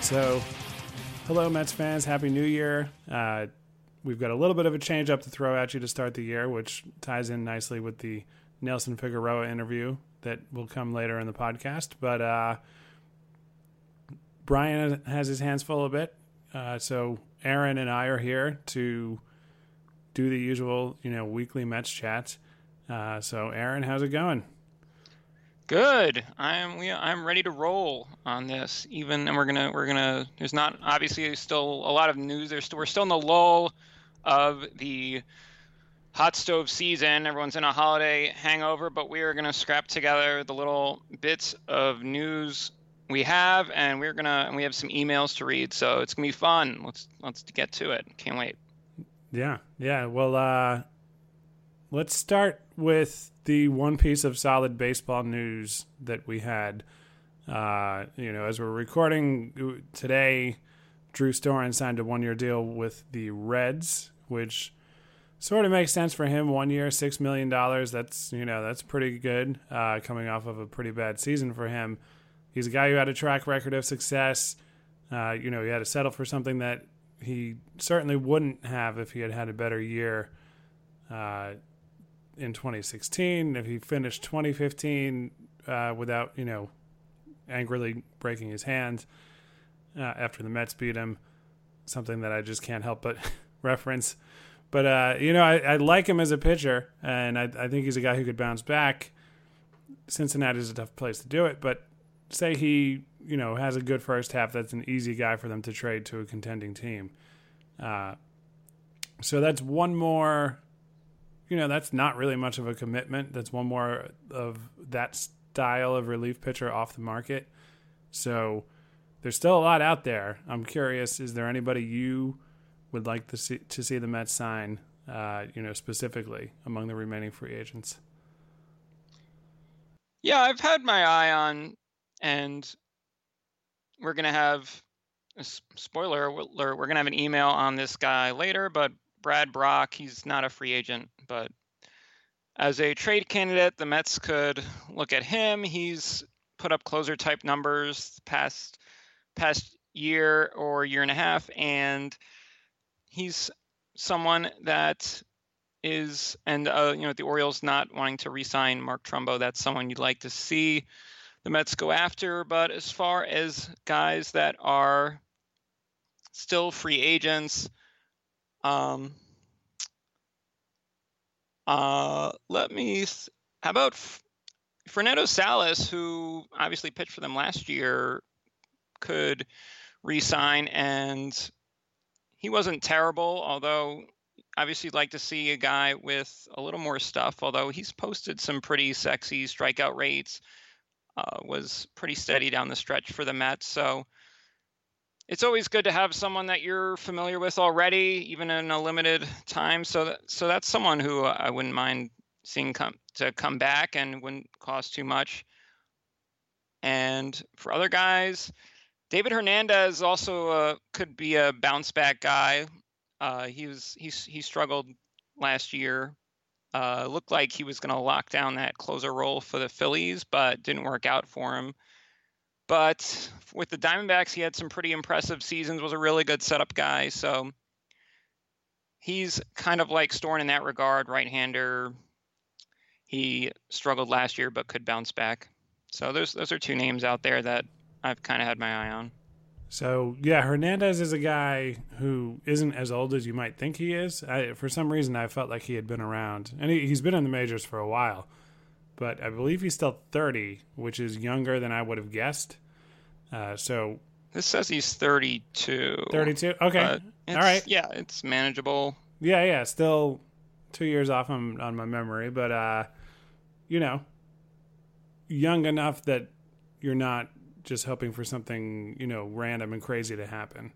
Right, so hello, Mets fans. Happy New Year. Uh, we've got a little bit of a change up to throw at you to start the year, which ties in nicely with the Nelson Figueroa interview that will come later in the podcast. But uh, Brian has his hands full a bit. Uh, so Aaron and I are here to do the usual, you know, weekly Mets chats. Uh, so Aaron, how's it going? Good. I'm we I'm ready to roll on this. Even and we're gonna we're gonna. There's not obviously still a lot of news. There's still, we're still in the lull of the hot stove season. Everyone's in a holiday hangover, but we are gonna scrap together the little bits of news we have, and we're gonna and we have some emails to read. So it's gonna be fun. Let's let's get to it. Can't wait. Yeah, yeah. Well, uh, let's start with the one piece of solid baseball news that we had. Uh, you know, as we're recording today, Drew Storen signed a one-year deal with the Reds, which sort of makes sense for him. One year, six million dollars. That's you know that's pretty good. Uh, coming off of a pretty bad season for him, he's a guy who had a track record of success. Uh, you know, he had to settle for something that he certainly wouldn't have if he had had a better year uh, in 2016. If he finished 2015 uh, without, you know, angrily breaking his hand uh, after the Mets beat him, something that I just can't help but reference. But uh, you know, I, I, like him as a pitcher, and I, I think he's a guy who could bounce back. Cincinnati is a tough place to do it, but say he you know has a good first half, that's an easy guy for them to trade to a contending team. Uh, so that's one more. You know, that's not really much of a commitment. That's one more of that style of relief pitcher off the market. So there's still a lot out there. I'm curious, is there anybody you would like to see to see the Mets sign? Uh, you know, specifically among the remaining free agents. Yeah, I've had my eye on, and we're going to have a spoiler alert, we're going to have an email on this guy later, but Brad Brach, he's not a free agent, but as a trade candidate, the Mets could look at him. He's put up closer type numbers past past year or year and a half, and he's someone that is and uh, you know the Orioles not wanting to re-sign Mark Trumbo. That's someone you'd like to see the Mets go after. But as far as guys that are still free agents, um, uh, let me. How about Fernando Salas, who obviously pitched for them last year, could resign, and he wasn't terrible. Although obviously, you'd like to see a guy with a little more stuff. Although he's posted some pretty sexy strikeout rates uh, was pretty steady down the stretch for the Mets. So it's always good to have someone that you're familiar with already, even in a limited time. So that, so that's someone who I wouldn't mind seeing come to come back and wouldn't cost too much. And for other guys, David Hernandez also uh, could be a bounce back guy. Uh, he was he he struggled last year uh, looked like he was going to lock down that closer role for the Phillies, but didn't work out for him. But with the Diamondbacks, he had some pretty impressive seasons. Was a really good setup guy. So he's kind of like Storen in that regard, right-hander. He struggled last year, but could bounce back. So those those are two names out there that I've kind of had my eye on. So yeah, Hernandez is a guy who isn't as old as you might think he is. I, for some reason, I felt like he had been around, and he, has been in the majors for a while. But I believe he's still 30, which is younger than I would have guessed. Uh, so this says he's 32. 32. Okay. All right. Yeah, it's manageable. Yeah, yeah. Still two years off on on my memory, but uh, you know, young enough that you're not just hoping for something you know random and crazy to happen.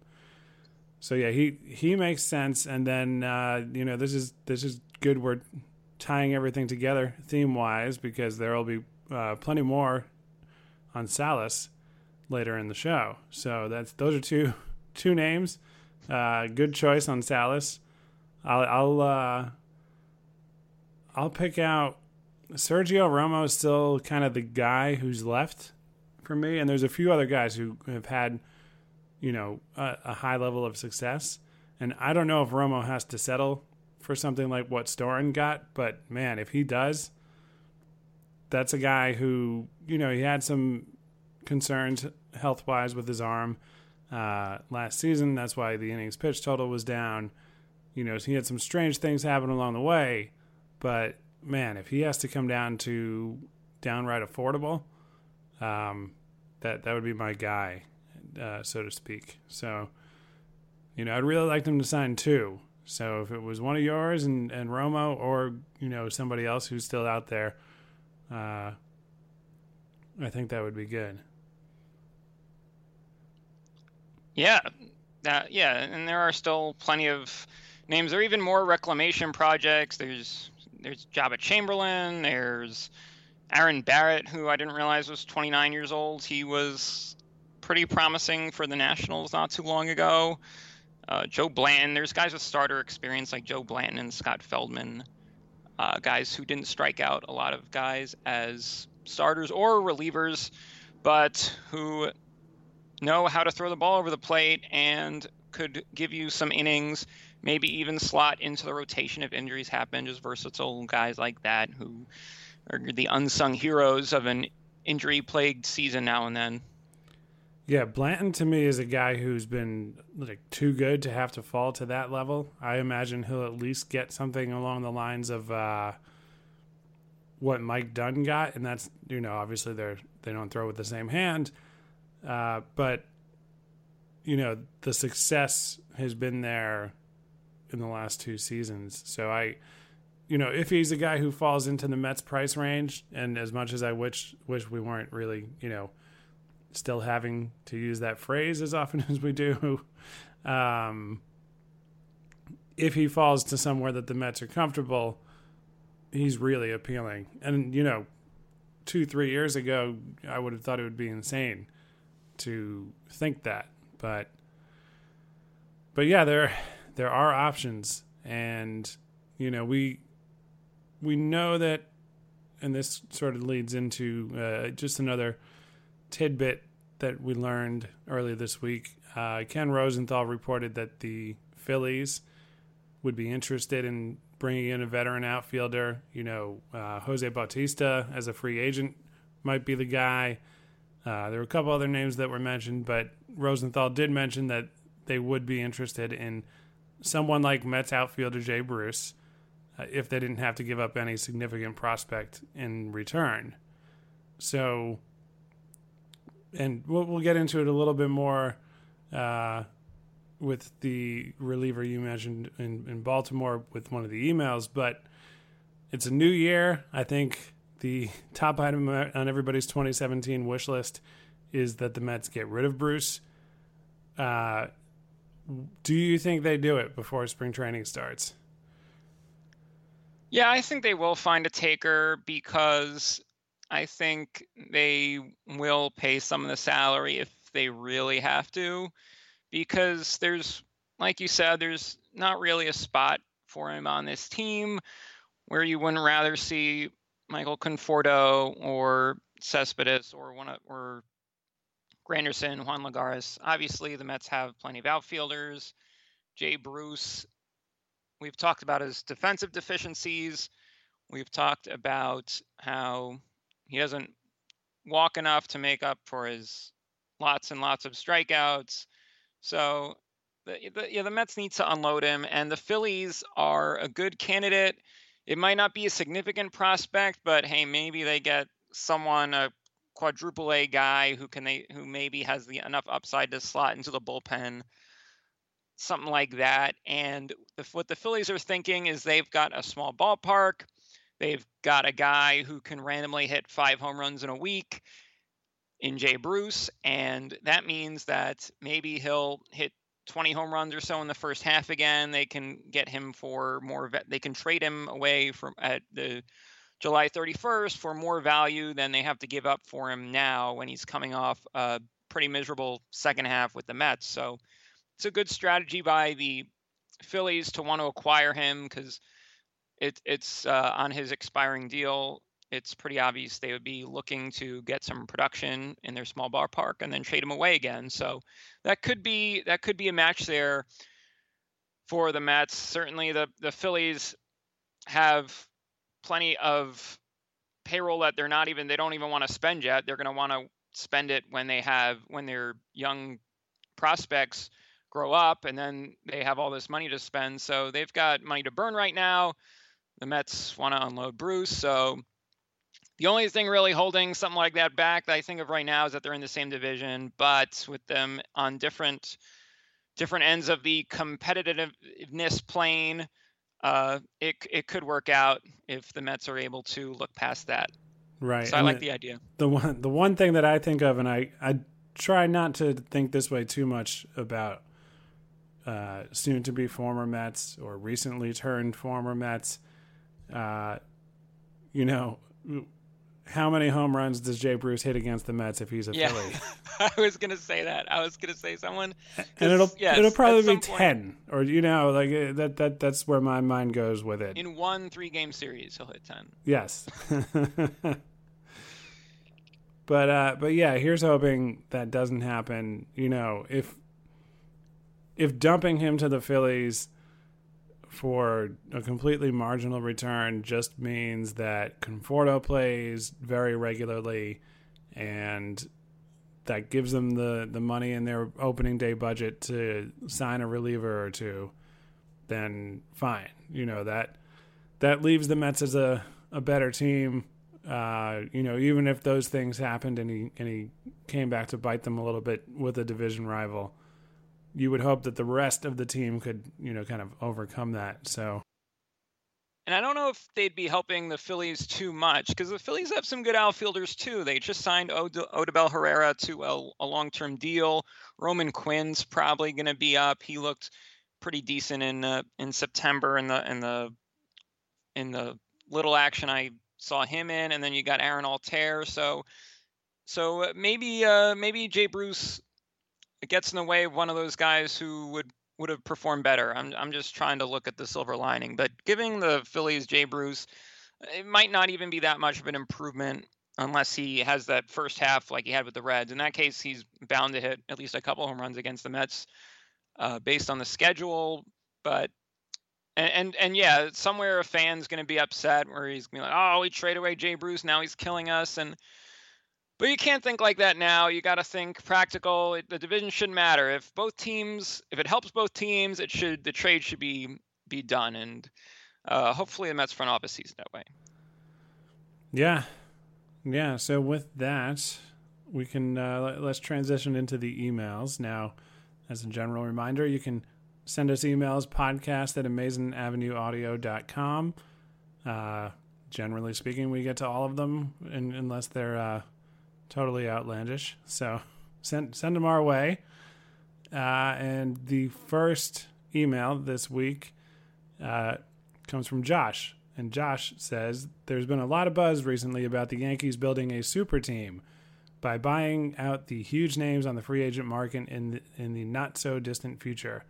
So yeah, he he makes sense, and then uh, you know this is this is good. We're tying everything together theme wise because there will be uh, plenty more on Salas later in the show. So that's those are two two names. Uh, good choice on Salas. I'll I'll uh, I'll pick out Sergio Romo is still kind of the guy who's left for me. And there's a few other guys who have had you know, a, a high level of success. And I don't know if Romo has to settle for something like what Storen got, but man, if he does, that's a guy who, you know, he had some concerns health wise with his arm uh, last season. That's why the innings pitch total was down. You know, he had some strange things happen along the way, but man, if he has to come down to downright affordable, um, that that would be my guy, uh, so to speak. So, you know, I'd really like them to sign two. So if it was one of yours and, and Romo or, you know, somebody else who's still out there, uh, I think that would be good. Yeah, that yeah, and there are still plenty of names. There are even more reclamation projects. There's there's Joba Chamberlain. There's Aaron Barrett, who I didn't realize was 29 years old. He was pretty promising for the Nationals not too long ago. Uh, Joe Blanton. There's guys with starter experience like Joe Blanton and Scott Feldman. Uh, guys who didn't strike out a lot of guys as starters or relievers, but who know how to throw the ball over the plate and could give you some innings, maybe even slot into the rotation if injuries happen. Just versatile guys like that who are the unsung heroes of an injury plagued season now and then. Yeah, Blanton to me is a guy who's been like too good to have to fall to that level. I imagine he'll at least get something along the lines of uh, what Mike Dunn got, and that's you know obviously they're they don't throw with the same hand, uh, but you know the success has been there in the last two seasons. So I, you know, if he's a guy who falls into the Mets price range, and as much as I wish wish we weren't really you know still having to use that phrase as often as we do. Um, if he falls to somewhere that the Mets are comfortable, he's really appealing. And, you know, two, three years ago, I would have thought it would be insane to think that. But, but yeah, there, there are options. And, you know, we, we know that, and this sort of leads into uh, just another tidbit that we learned earlier this week. Uh, Ken Rosenthal reported that the Phillies would be interested in bringing in a veteran outfielder. You know, uh, Jose Bautista as a free agent might be the guy. Uh, there were a couple other names that were mentioned, but Rosenthal did mention that they would be interested in someone like Mets outfielder Jay Bruce uh, if they didn't have to give up any significant prospect in return. So and we'll, we'll get into it a little bit more uh, with the reliever you mentioned in, in Baltimore with one of the emails. But it's a new year. I think the top item on everybody's 2017 wish list is that the Mets get rid of Bruce. Uh, do you think they do it before spring training starts? Yeah, I think they will find a taker because I think they will pay some of the salary if they really have to, because there's, like you said, there's not really a spot for him on this team where you wouldn't rather see Michael Conforto or Cespedes or one of, or Granderson, Juan Lagares. Obviously, the Mets have plenty of outfielders. Jay Bruce. We've talked about his defensive deficiencies. We've talked about how he doesn't walk enough to make up for his lots and lots of strikeouts. So the, the, yeah, the Mets need to unload him, and the Phillies are a good candidate. It might not be a significant prospect, but hey, maybe they get someone a quadruple A guy who can they who maybe has the enough upside to slot into the bullpen, something like that. And what the Phillies are thinking is they've got a small ballpark. They've got a guy who can randomly hit five home runs in a week in Jay Bruce, and that means that maybe he'll hit 20 home runs or so in the first half again. They can get him for more. They can trade him away from at the July 31st for more value than they have to give up for him now when he's coming off a pretty miserable second half with the Mets. So it's a good strategy by the Phillies to want to acquire him because it, it's uh, on his expiring deal. it's pretty obvious they would be looking to get some production in their small ballpark and then trade him away again. So that could be that could be a match there for the Mets. Certainly, the the Phillies have plenty of payroll that they're not even they don't even want to spend yet. They're going to want to spend it when they have when their young prospects grow up and then they have all this money to spend. So they've got money to burn right now. The Mets want to unload Bruce, so the only thing really holding something like that back that I think of right now is that they're in the same division, but with them on different different ends of the competitiveness plane, uh, it it could work out if the Mets are able to look past that. Right. So I like the, the idea. The one the one thing that I think of, and I I try not to think this way too much about uh, soon to be former Mets or recently turned former Mets. Uh, you know, how many home runs does Jay Bruce hit against the Mets if he's a yeah. Philly? I was gonna say that. I was gonna say someone, and it'll yes, it'll probably be ten, or you know, like uh, that that that's where my mind goes with it. In one three game series, he'll hit ten. Yes. but uh, but yeah, here's hoping that doesn't happen. You know, if if dumping him to the Phillies for a completely marginal return just means that Conforto plays very regularly and that gives them the, the money in their opening day budget to sign a reliever or two, then fine. You know, that that leaves the Mets as a, a better team. Uh, you know, even if those things happened and he and he came back to bite them a little bit with a division rival you would hope that the rest of the team could, you know, kind of overcome that. So and I don't know if they'd be helping the Phillies too much because the Phillies have some good outfielders too. They just signed Od- Odubel Herrera to a, a long-term deal. Roman Quinn's probably going to be up. He looked pretty decent in uh, in September in the in the in the little action I saw him in, and then you got Aaron Altherr. So so uh, maybe uh, maybe Jay Bruce it gets in the way of one of those guys who would would have performed better. I'm I'm just trying to look at the silver lining. But giving the Phillies Jay Bruce, it might not even be that much of an improvement unless he has that first half like he had with the Reds. In that case, he's bound to hit at least a couple home runs against the Mets uh, based on the schedule. But and, and and yeah, somewhere a fan's going to be upset where he's going to be like, oh, we trade away Jay Bruce, now he's killing us, and but you can't think like that now. You got to think practical. It, the division shouldn't matter. If both teams, if it helps both teams, it should the trade should be be done, and uh, hopefully the Mets front office sees that way. Yeah, yeah. So with that, we can uh, let's transition into the emails now. As a general reminder, you can send us emails podcast at amazingavenueaudio.com. Uh, generally speaking, we get to all of them, in, unless they're uh, totally outlandish. So send send them our way. Uh, and the first email this week uh, comes from Josh. And Josh says there's been a lot of buzz recently about the Yankees building a super team by buying out the huge names on the free agent market in the, in the not so distant future.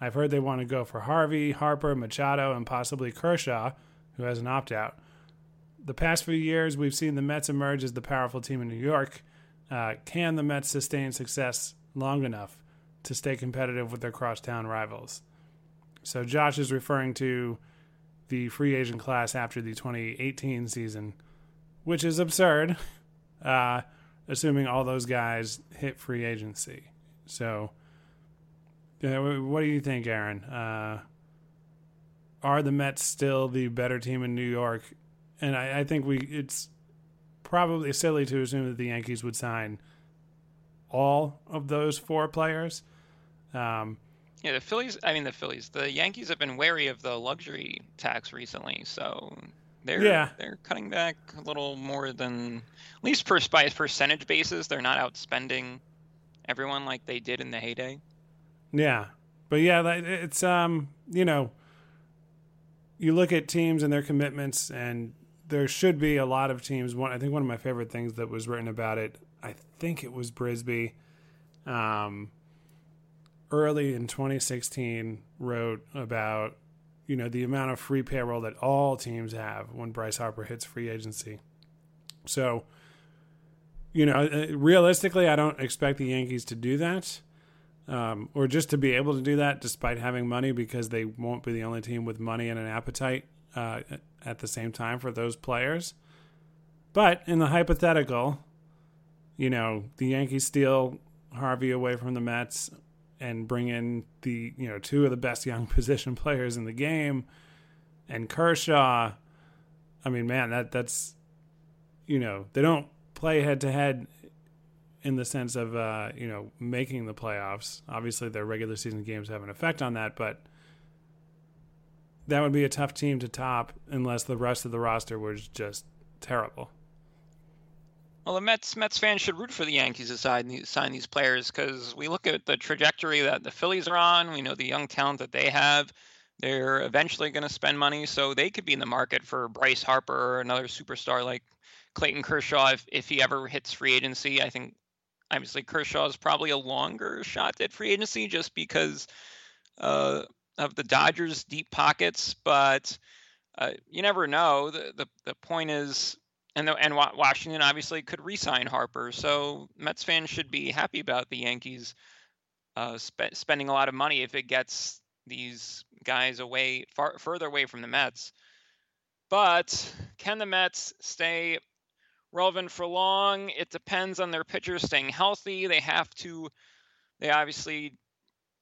I've heard they want to go for Harvey, Harper, Machado, and possibly Kershaw, who has an opt out the past few years, we've seen the Mets emerge as the powerful team in New York. Uh, can the Mets sustain success long enough to stay competitive with their crosstown rivals? So Josh is referring to the free agent class after the 2018 season, which is absurd, uh, assuming all those guys hit free agency. So, what do you think, Aaron? Uh, are the Mets still the better team in New York and I, I think we it's probably silly to assume that the Yankees would sign all of those four players. Um, yeah, the Phillies. I mean, the Phillies. The Yankees have been wary of the luxury tax recently, so they're yeah. they're cutting back a little more than at least per by percentage basis. They're not outspending everyone like they did in the heyday. Yeah, but yeah, it's um, you know, you look at teams and their commitments, and there should be a lot of teams. One, I think one of my favorite things that was written about it, I think it was Brisbee, um, early in 2016, wrote about you know the amount of free payroll that all teams have when Bryce Harper hits free agency, So, you know, uh, realistically, I don't expect the Yankees to do that. Um, or just to be able to do that despite having money because they won't be the only team with money and an appetite uh, at the same time for those players. But in the hypothetical, you know, the Yankees steal Harvey away from the Mets and bring in the, you know, two of the best young position players in the game and Kershaw. I mean, man, that that's you know, they don't play head to head in the sense of uh, you know making the playoffs. Obviously, their regular season games have an effect on that, but that would be a tough team to top unless the rest of the roster was just terrible. Well, the Mets Mets fans should root for the Yankees to sign these, sign these players because we look at the trajectory that the Phillies are on. We know the young talent that they have. They're eventually going to spend money, so they could be in the market for Bryce Harper or another superstar like Clayton Kershaw if, if he ever hits free agency. I think obviously Kershaw is probably a longer shot at free agency just because uh, of the Dodgers' deep pockets, but uh, you never know. The, the the point is, and the, and Washington obviously could re-sign Harper, so Mets fans should be happy about the Yankees uh, spe- spending a lot of money if it gets these guys away far further away from the Mets. But can the Mets stay relevant for long. It depends on their pitchers staying healthy. They have to, they obviously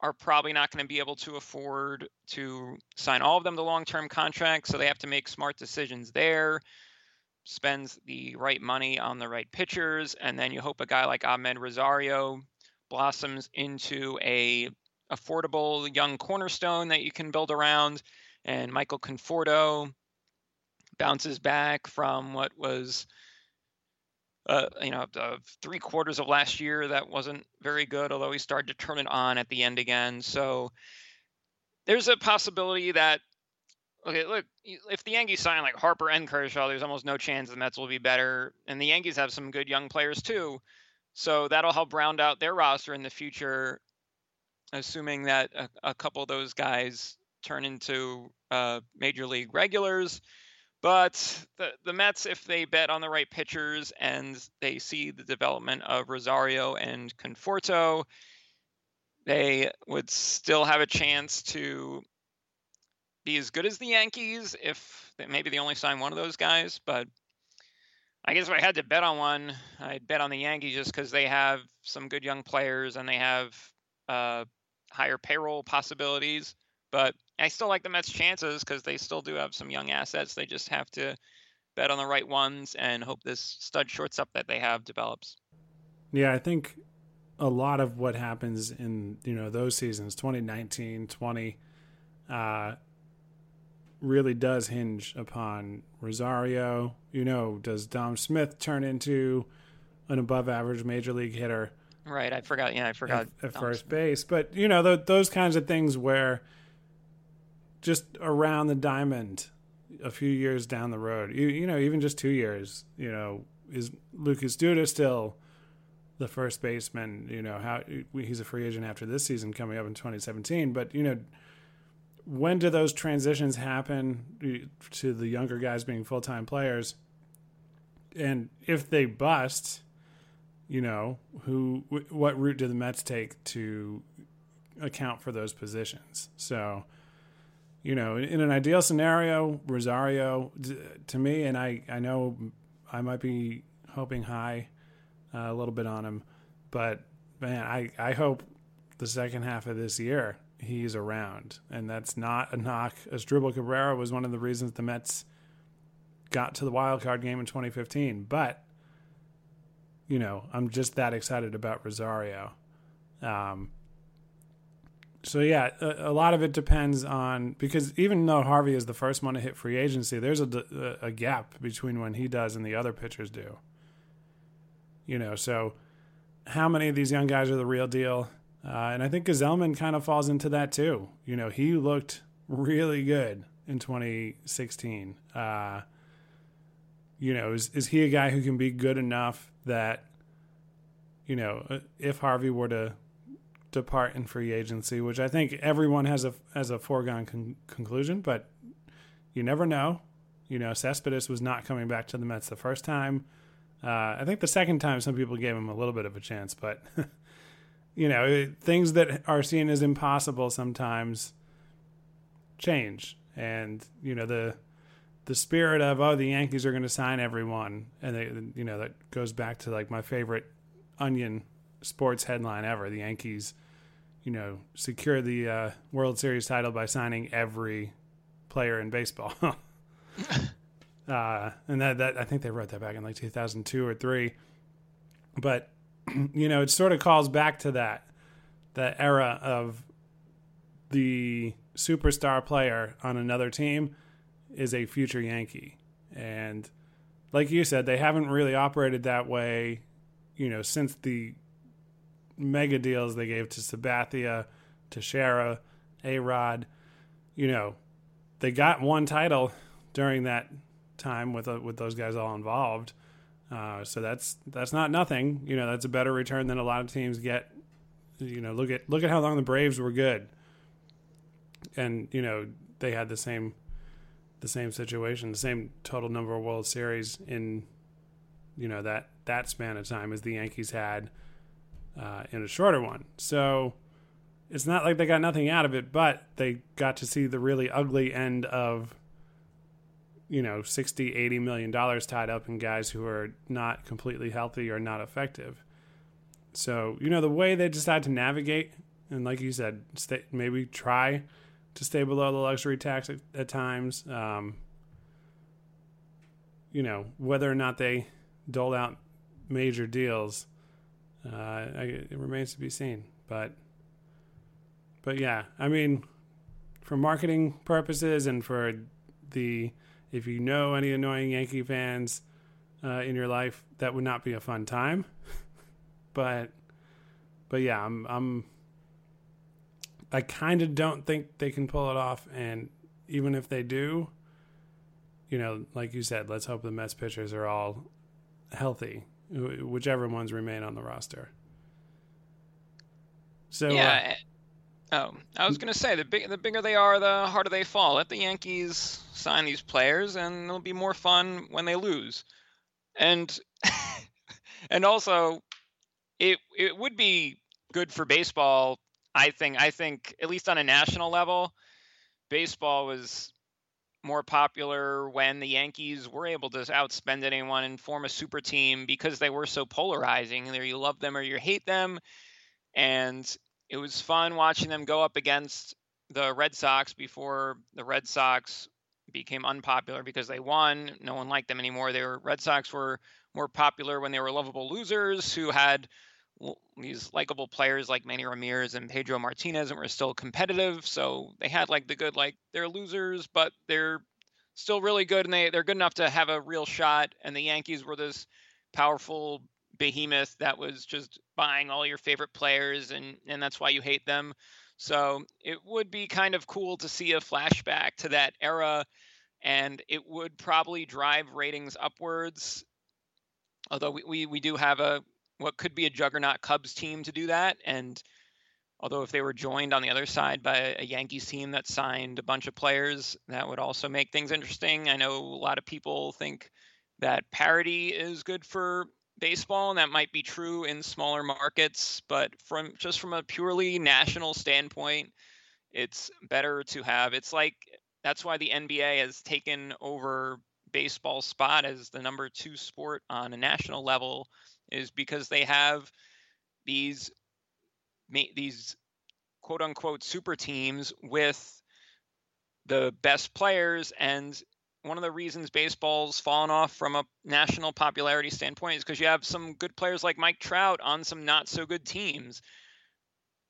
are probably not going to be able to afford to sign all of them to long term contracts. So they have to make smart decisions there, spends the right money on the right pitchers. And then you hope a guy like Amed Rosario blossoms into a affordable young cornerstone that you can build around. And Michael Conforto bounces back from what was uh, you know, uh, three quarters of last year that wasn't very good, although he started to turn it on at the end again. So there's a possibility that okay, look, if the Yankees sign like Harper and Kershaw, there's almost no chance the Mets will be better, and the Yankees have some good young players too. So that'll help round out their roster in the future, assuming that a, a couple of those guys turn into uh, major league regulars. But the, the Mets, if they bet on the right pitchers and they see the development of Rosario and Conforto, they would still have a chance to be as good as the Yankees if maybe they only sign one of those guys. But I guess if I had to bet on one, I'd bet on the Yankees just because they have some good young players and they have uh, higher payroll possibilities. But I still like the Mets' chances because they still do have some young assets. They just have to bet on the right ones and hope this stud shortstop that they have develops. Yeah, I think a lot of what happens in you know those seasons 2019 20 uh, really does hinge upon rosario you know does dom smith turn into an above average major league hitter right i forgot yeah i forgot at, at first smith. base but you know th- those kinds of things where just around the diamond a few years down the road, you, you know, even just two years, you know, is Lucas Duda still the first baseman? You know, how he's a free agent after this season coming up in 2017. But, you know, when do those transitions happen to the younger guys being full time players? And if they bust, you know, who, what route do the Mets take to account for those positions? So, you know, in an ideal scenario, Rosario, to me, and I, I know I might be hoping high uh, a little bit on him, but man, I, I hope the second half of this year he's around. And that's not a knock. Asdrubal Cabrera was one of the reasons the Mets got to the wild card game in 2015. But, you know, I'm just that excited about Rosario. Um, so yeah, a, a, lot of it depends on because even though Harvey is the first one to hit free agency, there's a, a gap between when he does and the other pitchers do. You know, so how many of these young guys are the real deal? Uh, and I think Gsellman kind of falls into that too. You know, he looked really good in 2016. Uh, you know, is is he a guy who can be good enough that, you know, if Harvey were to depart in free agency, which I think everyone has a has a foregone con- conclusion, but you never know. You know, Cespedes was not coming back to the Mets the first time. Uh, I think the second time some people gave him a little bit of a chance, but you know things that are seen as impossible sometimes change, and you know the the spirit of oh the Yankees are going to sign everyone, and they you know that goes back to like my favorite Onion sports headline ever: the Yankees, you know, secure the uh, World Series title by signing every player in baseball. uh, and that, that I think they wrote that back in like 2002 or three. But you know, it sort of calls back to that that era of the superstar player on another team is a future Yankee. And like you said, they haven't really operated that way, you know, since the mega deals they gave to Sabathia, to Teixeira, A Rod. You know, they got one title during that time with uh, with those guys all involved. Uh, so that's that's not nothing. You know, that's a better return than a lot of teams get. You know, look at look at how long the Braves were good, and you know they had the same the same situation, the same total number of World Series in you know that that span of time as the Yankees had uh, in a shorter one. So it's not like they got nothing out of it, but they got to see the really ugly end of you know 60 80 million dollars tied up in guys who are not completely healthy or not effective so you know the way they decide to navigate and like you said stay, maybe try to stay below the luxury tax at, at times um, you know whether or not they dole out major deals uh, I, it remains to be seen but but yeah i mean for marketing purposes and for the if you know any annoying Yankee fans uh, in your life, that would not be a fun time. but but yeah, I'm I'm I kind of don't think they can pull it off and even if they do, you know, like you said, let's hope the Mets pitchers are all healthy, whichever ones remain on the roster. So yeah, uh, Oh, I was going to say the big, the bigger they are, the harder they fall. Let the Yankees sign these players, and it'll be more fun when they lose. And and also, it it would be good for baseball. I think. I think at least on a national level, baseball was more popular when the Yankees were able to outspend anyone and form a super team because they were so polarizing. Either you love them or you hate them. And it was fun watching them go up against the Red Sox before the Red Sox became unpopular because they won. No one liked them anymore. They were Red Sox were more popular when they were lovable losers who had these likable players like Manny Ramirez and Pedro Martinez and were still competitive. So they had like the good like they're losers, but they're still really good and they they're good enough to have a real shot. And the Yankees were this powerful behemoth that was just buying all your favorite players and and that's why you hate them. So it would be kind of cool to see a flashback to that era and it would probably drive ratings upwards. Although we, we, we do have a what could be a juggernaut Cubs team to do that. And although if they were joined on the other side by a Yankees team that signed a bunch of players, that would also make things interesting. I know a lot of people think that parity is good for baseball, and that might be true in smaller markets, but from just from a purely national standpoint, it's better to have. It's like that's why the NBA has taken over baseball's spot as the number two sport on a national level, is because they have these these quote unquote super teams with the best players and one of the reasons baseball's fallen off from a national popularity standpoint is because you have some good players like Mike Trout on some not so good teams.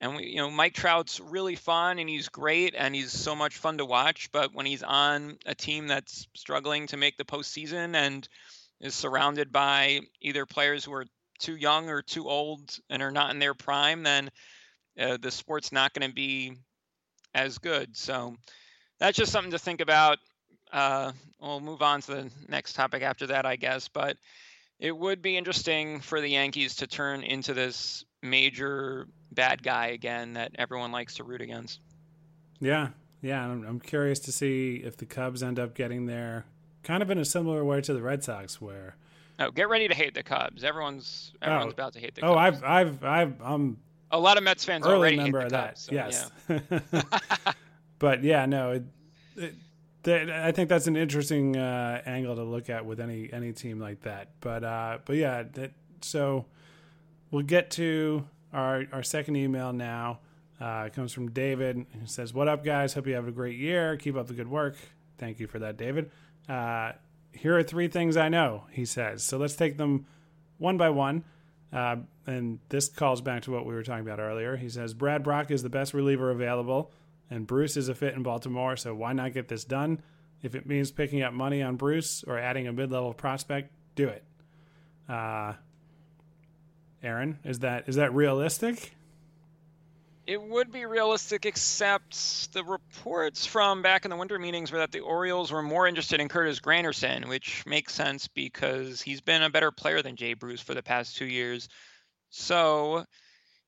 And we, you know, Mike Trout's really fun and he's great and he's so much fun to watch. But when he's on a team that's struggling to make the postseason and is surrounded by either players who are too young or too old and are not in their prime, then uh, the sport's not going to be as good. So that's just something to think about uh, we'll move on to the next topic after that, I guess. But it would be interesting for the Yankees to turn into this major bad guy again that everyone likes to root against. Yeah, yeah. I'm, I'm curious to see if the Cubs end up getting there, kind of in a similar way to the Red Sox, where Oh, get ready to hate the Cubs. Everyone's everyone's oh. about to hate the oh, Cubs. Oh, I've I've I've I'm a lot of Mets fans early already member hate the of Cubs, that. So, yes. Yeah. but yeah, no, it, it, I think that's an interesting uh, angle to look at with any any team like that. But uh, but yeah, that, so we'll get to our our second email now. Uh, it comes from David. He says, "What up, guys? Hope you have a great year. Keep up the good work. Thank you for that, David." Uh, here are three things I know. He says. So let's take them one by one. Uh, and this calls back to what we were talking about earlier. He says Brad Brach is the best reliever available and Bruce is a fit in Baltimore, so why not get this done? If it means picking up money on Bruce or adding a mid-level prospect, do it. Uh, Aaron, is that is that realistic? It would be realistic, except the reports from back in the winter meetings were that the Orioles were more interested in Curtis Granderson, which makes sense because he's been a better player than Jay Bruce for the past two years. So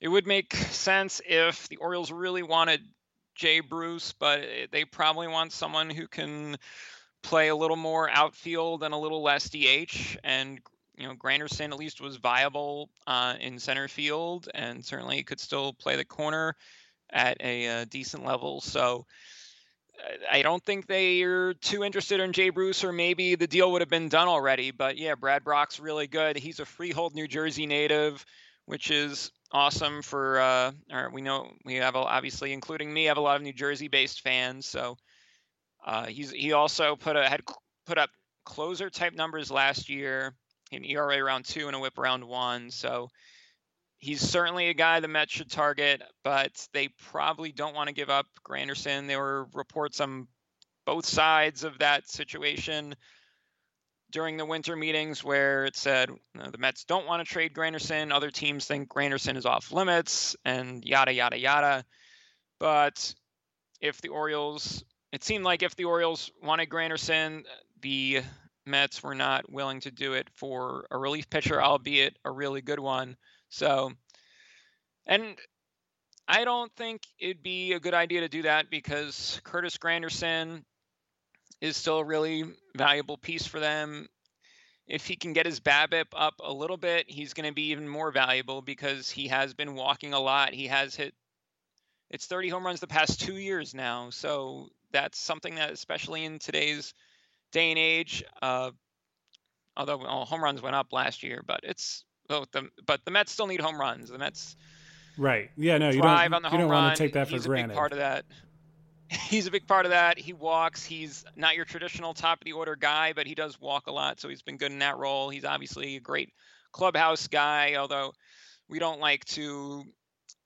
it would make sense if the Orioles really wanted Jay Bruce, but they probably want someone who can play a little more outfield and a little less DH. And you know, Granderson at least was viable uh, in center field, and certainly could still play the corner at a uh, decent level. So. I don't think they are too interested in Jay Bruce, or maybe the deal would have been done already. But yeah, Brad Brach's really good. He's a Freehold, New Jersey native, which is awesome for uh, or we know we have obviously including me have a lot of New Jersey based fans so uh, he's he also put a had put up closer type numbers last year an ERA around two and a WHIP around one so he's certainly a guy the Mets should target but they probably don't want to give up Granderson there were reports on both sides of that situation during the winter meetings where it said you know, the Mets don't want to trade Granderson. Other teams think Granderson is off limits and yada, yada, yada. But if the Orioles, it seemed like if the Orioles wanted Granderson, the Mets were not willing to do it for a relief pitcher, albeit a really good one. So, and I don't think it'd be a good idea to do that because Curtis Granderson is still a really valuable piece for them. If he can get his BABIP up a little bit, he's going to be even more valuable because he has been walking a lot. He has hit it's 30 home runs the past two years now. So that's something that, especially in today's day and age, uh, although well, home runs went up last year, but it's oh, the but the Mets still need home runs. The Mets, right? Yeah, no, you don't. you don't want to take that for He's granted. A big part of that. he's a big part of that. He walks. He's not your traditional top of the order guy, but he does walk a lot, so he's been good in that role. He's obviously a great clubhouse guy, although we don't like to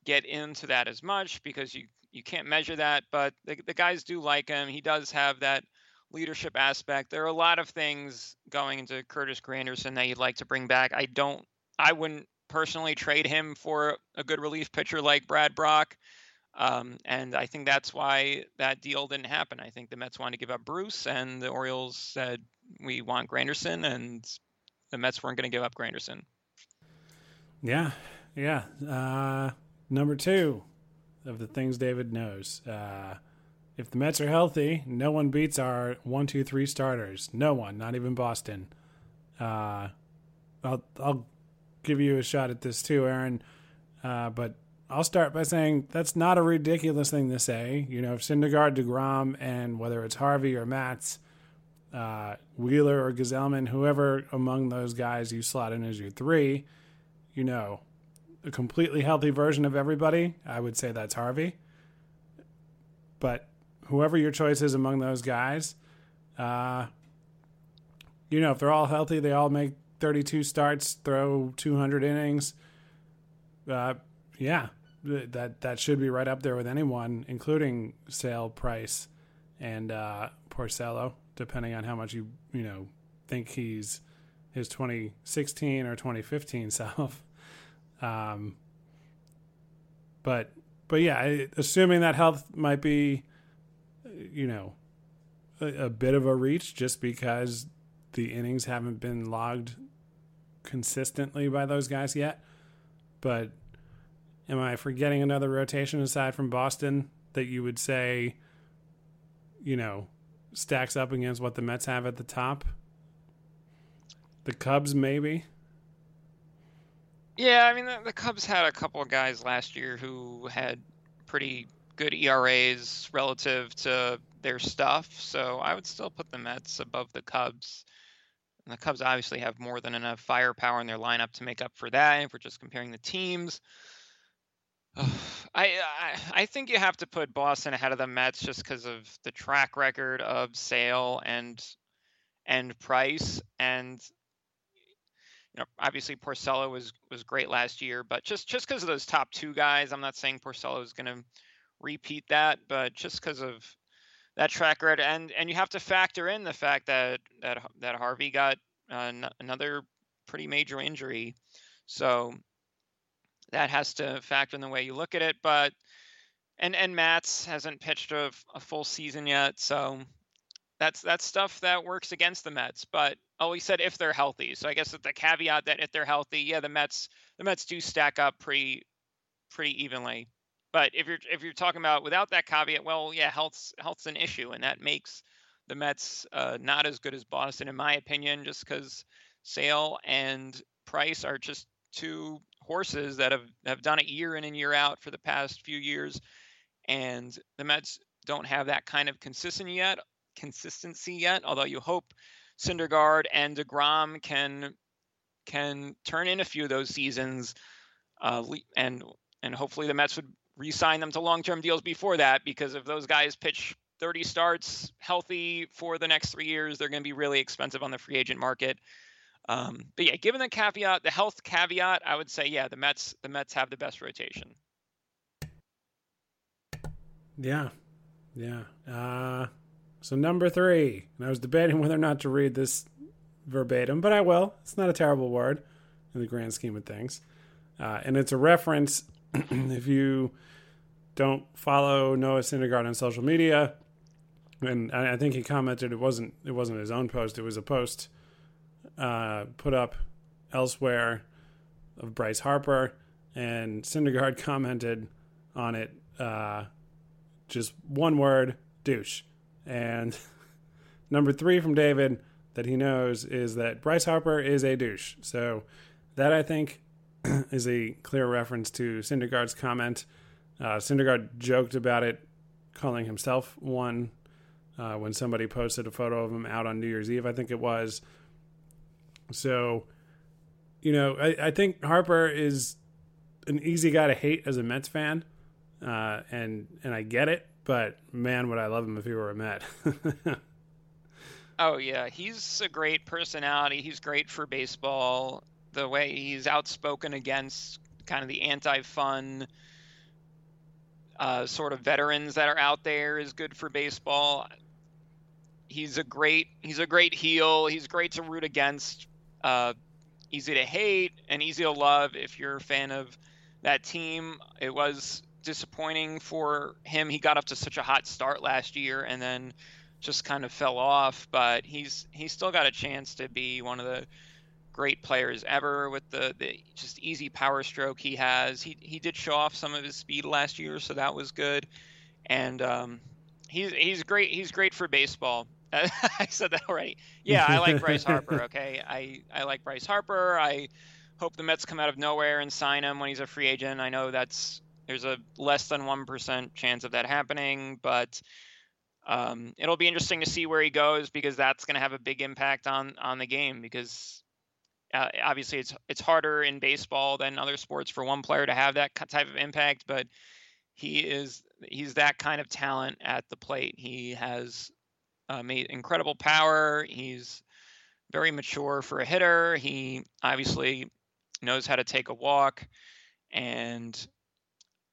get into that as much because you you can't measure that. But the, the guys do like him. He does have that leadership aspect. There are a lot of things going into Curtis Granderson that you'd like to bring back. I don't. I wouldn't personally trade him for a good relief pitcher like Brad Brach. Um, and I think that's why that deal didn't happen. I think the Mets wanted to give up Bruce, and the Orioles said we want Granderson, and the Mets weren't going to give up Granderson. Yeah, yeah. Uh, number two of the things David knows. Uh, if the Mets are healthy, no one beats our one, two, three starters. No one, not even Boston. Uh, I'll I'll give you a shot at this too, Aaron. Uh, but I'll start by saying that's not a ridiculous thing to say. You know, if Syndergaard, DeGrom, and whether it's Harvey or Matz, uh, Wheeler or Gsellman, whoever among those guys you slot in as your three, you know, a completely healthy version of everybody, I would say that's Harvey. But whoever your choice is among those guys, uh, you know, if they're all healthy, they all make 32 starts, throw 200 innings. Uh, yeah, that that should be right up there with anyone, including Sale, Price, and uh, Porcello, depending on how much you you know think he's his 2016 or 2015 self. Um, but but yeah, assuming that health might be, you know, a, a bit of a reach, just because the innings haven't been logged consistently by those guys yet, but Am I forgetting another rotation aside from Boston that you would say, you know, stacks up against what the Mets have at the top? The Cubs, maybe. Yeah, I mean the, the Cubs had a couple of guys last year who had pretty good ERAs relative to their stuff, so I would still put the Mets above the Cubs. And the Cubs obviously have more than enough firepower in their lineup to make up for that. If we're just comparing the teams, I, I I think you have to put Boston ahead of the Mets just because of the track record of Sale and and Price, and you know obviously Porcello was was great last year, but just just because of those top two guys, I'm not saying Porcello is going to repeat that, but just because of that track record, and and you have to factor in the fact that that that Harvey got uh, another pretty major injury, so that has to factor in the way you look at it. But and and Matz hasn't pitched a, a full season yet, so that's that's stuff that works against the Mets. But oh, he said if they're healthy, so I guess with the caveat that if they're healthy, yeah, the Mets the Mets do stack up pretty pretty evenly. But if you're if you're talking about without that caveat, well, yeah, health's health's an issue, and that makes the Mets uh, not as good as Boston, in my opinion, just because Sale and Price are just two horses that have, have done it year in and year out for the past few years. And the Mets don't have that kind of consistency yet, consistency yet, although you hope Syndergaard and DeGrom can can turn in a few of those seasons uh, and and hopefully the Mets would re-sign them to long-term deals before that because if those guys pitch 30 starts healthy for the next three years, they're going to be really expensive on the free agent market. Um, but yeah, given the caveat, the health caveat, I would say yeah, the Mets the Mets have the best rotation. Yeah, yeah. Uh, so number three, and I was debating whether or not to read this verbatim, but I will. It's not a terrible word in the grand scheme of things, uh, and it's a reference. if you don't follow Noah Syndergaard on social media, and I think he commented it wasn't it wasn't his own post; it was a post uh, put up elsewhere of Bryce Harper, and Syndergaard commented on it uh, just one word douche. And number three from David that he knows is that Bryce Harper is a douche. So that I think is a clear reference to Syndergaard's comment. Uh, Syndergaard joked about it, calling himself one uh, when somebody posted a photo of him out on New Year's Eve, I think it was, so, you know, I, I think Harper is an easy guy to hate as a Mets fan, uh, and and I get it. But man, would I love him if he were a Met. oh yeah, he's a great personality. He's great for baseball. The way he's outspoken against kind of the anti-fun uh, sort of veterans that are out there is good for baseball. He's a great he's a great heel. He's great to root against uh, easy to hate and easy to love if you're a fan of that team. It was disappointing for him. He got up to such a hot start last year and then just kind of fell off, but he's he's still got a chance to be one of the great players ever with the, the just easy power stroke he has. He he did show off some of his speed last year, so that was good. And um, he's he's great. He's great for baseball. I said that already. Yeah, I like Bryce Harper. Okay, I I like Bryce Harper. I hope the Mets come out of nowhere and sign him when he's a free agent. I know that's there's a less than one percent chance of that happening, but um, it'll be interesting to see where he goes because that's going to have a big impact on on the game because uh, obviously it's it's harder in baseball than other sports for one player to have that type of impact, but he is he's that kind of talent at the plate. He has uh, made incredible power. He's very mature for a hitter. He obviously knows how to take a walk, and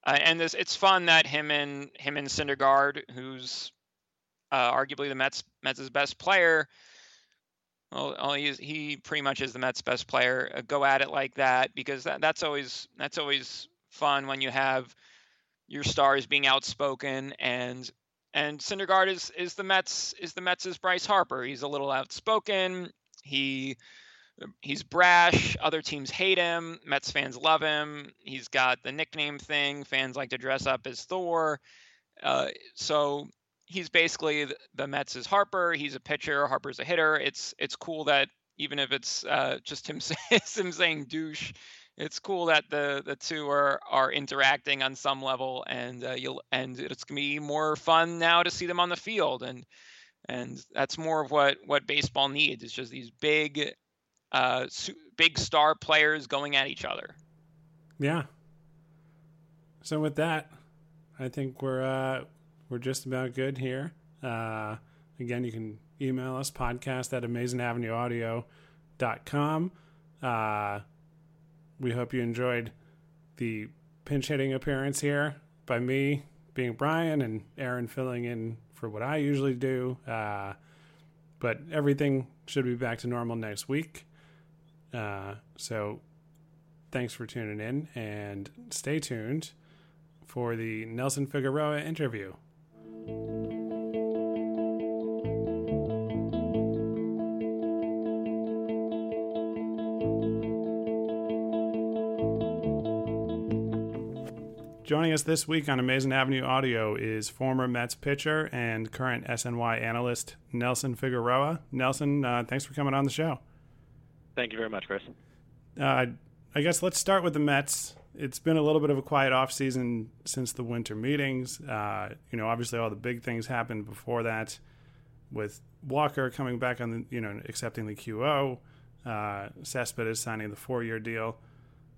uh, and this it's fun that him and him and Syndergaard, who's uh, arguably the Mets Mets' best player. Well, he pretty much is the Mets' best player. Uh, go at it like that because that, that's always that's always fun when you have your stars being outspoken and and Syndergaard is is the Mets is the Mets' Bryce Harper. He's a little outspoken. He he's brash. Other teams hate him. Mets fans love him. He's got the nickname thing. Fans like to dress up as Thor. Uh, so he's basically the, Mets' Harper. He's a pitcher. Harper's a hitter. It's it's cool that even if it's uh, just him, him saying douche. It's cool that the the two are are interacting on some level, and uh, you'll and it's gonna be more fun now to see them on the field, and and that's more of what what baseball needs. It's just these big, uh, big star players going at each other. Yeah. So with that, I think we're uh, we're just about good here. Uh, again, you can email us podcast at amazingavenueaudio.com. Uh, we hope you enjoyed the pinch hitting appearance here by me being Brian and Aaron filling in for what I usually do. Uh, but everything should be back to normal next week. Uh, so thanks for tuning in and stay tuned for the Nelson Figueroa interview. Joining us this week on Amazing Avenue Audio is former Mets pitcher and current SNY analyst Nelson Figueroa. Nelson, uh, thanks for coming on the show. Thank you very much, Chris. Uh, I guess let's start with the Mets. It's been a little bit of a quiet off season since the winter meetings. Uh, you know, obviously all the big things happened before that, with Walker coming back on the, you know, accepting the QO, uh, Cespedes signing the four-year deal,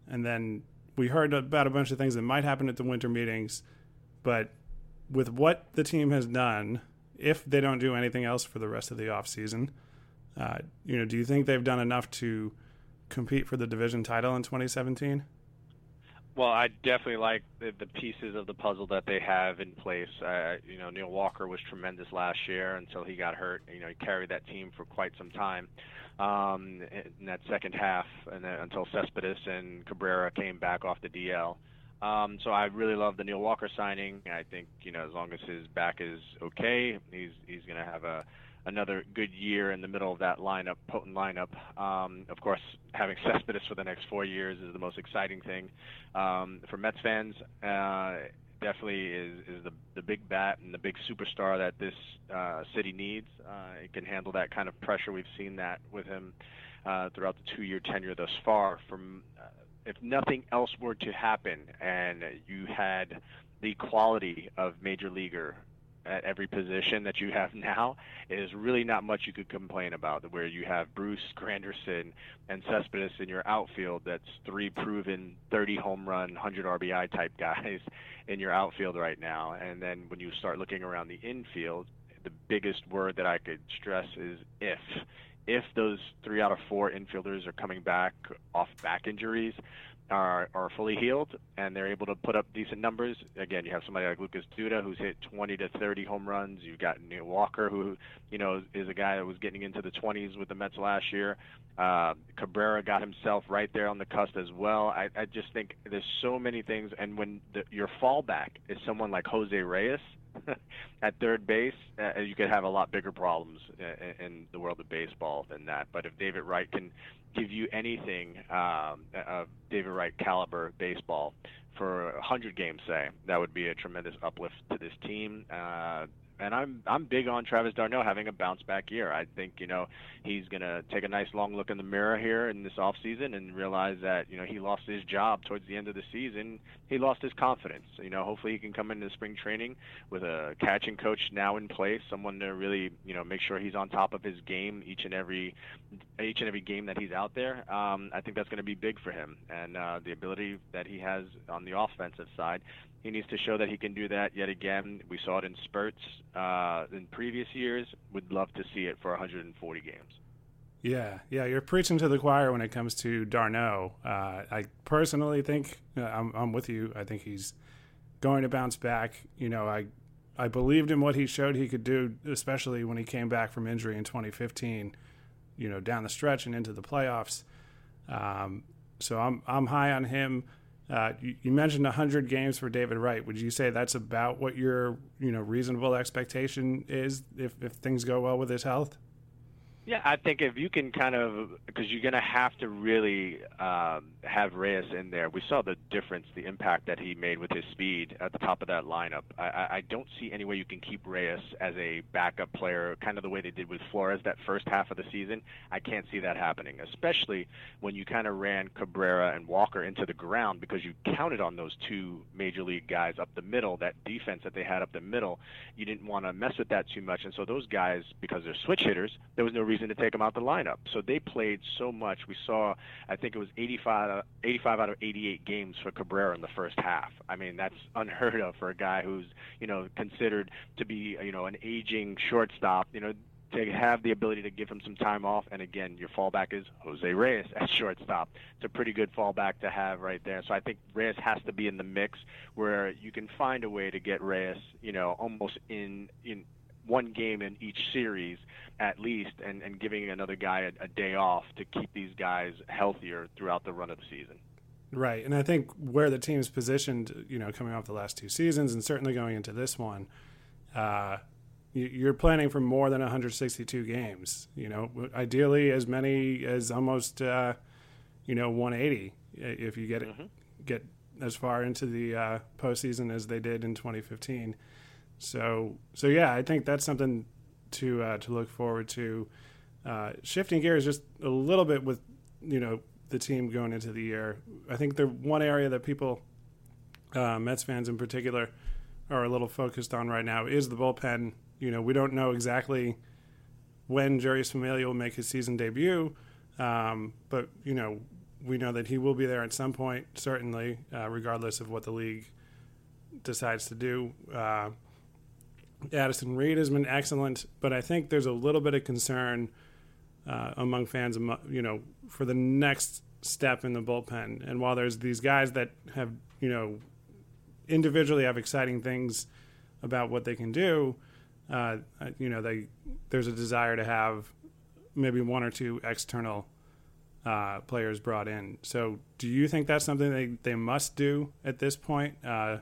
and then we heard about a bunch of things that might happen at the winter meetings, but with what the team has done, if they don't do anything else for the rest of the offseason, uh, you know, do you think they've done enough to compete for the division title in 2017? Well, I definitely like the, the pieces of the puzzle that they have in place. Uh, you know, Neil Walker was tremendous last year until he got hurt. You know, he carried that team for quite some time um, in that second half, and then, until Cespedes and Cabrera came back off the DL. Um, so I really love the Neil Walker signing. I think you know as long as his back is okay, he's he's going to have a another good year in the middle of that lineup, potent lineup. Um, of course, having Cespedes for the next four years is the most exciting thing um, for Mets fans. Uh, definitely is, is the, the big bat and the big superstar that this uh, city needs. Uh, it can handle that kind of pressure. We've seen that with him uh, throughout the two-year tenure thus far. From uh, if nothing else were to happen, and you had the quality of major leaguer at every position that you have now is really not much you could complain about. Where you have Bruce Granderson and Cespedes in your outfield, that's three proven 30 home run, 100 RBI type guys in your outfield right now. And then when you start looking around the infield, the biggest word that I could stress is if. If those three out of four infielders are coming back off back injuries, are, are fully healed and they're able to put up decent numbers. Again, you have somebody like Lucas Duda who's hit 20 to 30 home runs. You've got Neil Walker who, you know, is a guy that was getting into the 20s with the Mets last year. Uh, Cabrera got himself right there on the cusp as well. I, I just think there's so many things, and when the, your fallback is someone like Jose Reyes at third base, uh, you could have a lot bigger problems in, in the world of baseball than that. But if David Wright can give you anything um, of David Wright caliber baseball for 100 games, say, that would be a tremendous uplift to this team. Uh, and I'm I'm big on Travis d'Arnaud having a bounce back year. I think you know he's to take a nice long look in the mirror here in this off season and realize that you know he lost his job towards the end of the season. He lost his confidence. You know, hopefully he can come into spring training with a catching coach now in place, someone to really you know make sure he's on top of his game each and every each and every game that he's out there. Um, I think that's to be big for him and uh, the ability that he has on the offensive side he needs to show that he can do that yet again. We saw it in spurts uh, in previous years. Would love to see it for 140 games. Yeah, yeah, you're preaching to the choir when it comes to d'Arnaud. Uh, I personally think uh, I'm, I'm with you. I think he's going to bounce back. You know, I I believed in what he showed he could do, especially when he came back from injury in 2015. You know, down the stretch and into the playoffs. Um, so I'm I'm high on him. Uh, you, you, mentioned 100 games for David Wright. Would you say that's about what your you know reasonable expectation is if, if things go well with his health? Yeah, I think if you can kind of, because you're going to have to really um, have Reyes in there. We saw the difference, the impact that he made with his speed at the top of that lineup. I, I don't see any way you can keep Reyes as a backup player, kind of the way they did with Flores that first half of the season. I can't see that happening, especially when you kind of ran Cabrera and Walker into the ground because you counted on those two major league guys up the middle, that defense that they had up the middle. You didn't want to mess with that too much, and so those guys, because they're switch hitters, there was no reason to take them out the lineup. So they played so much. We saw, I think it was 85, 85 out of 88 games for Cabrera in the first half. I mean, that's unheard of for a guy who's, you know, considered to be, you know, an aging shortstop. You know, to have the ability to give him some time off. And again, your fallback is Jose Reyes at shortstop. It's a pretty good fallback to have right there. So I think Reyes has to be in the mix where you can find a way to get Reyes, you know, almost in in one game in each series at least, and, and giving another guy a, a day off to keep these guys healthier throughout the run of the season. Right, and I think where the team's positioned, you know, coming off the last two seasons, and certainly going into this one, uh, you're planning for more than 162 games. You know, ideally as many as almost, uh, you know, 180 if you get mm-hmm. get as far into the uh, postseason as they did in 2015. So, so yeah, I think that's something to uh, to look forward to. Uh, shifting gears just a little bit with you know the team going into the year. I think the one area that people, uh, Mets fans in particular, are a little focused on right now is the bullpen. You know, we don't know exactly when Jeurys Familia will make his season debut, um, but you know we know that he will be there at some point, certainly, uh, regardless of what the league decides to do. Uh, Addison Reed has been excellent, but I think there's a little bit of concern uh, among fans, you know, for the next step in the bullpen. And while there's these guys that have, you know, individually have exciting things about what they can do, uh, you know, they there's a desire to have maybe one or two external uh, players brought in. So, do you think that's something they, they must do at this point? Uh,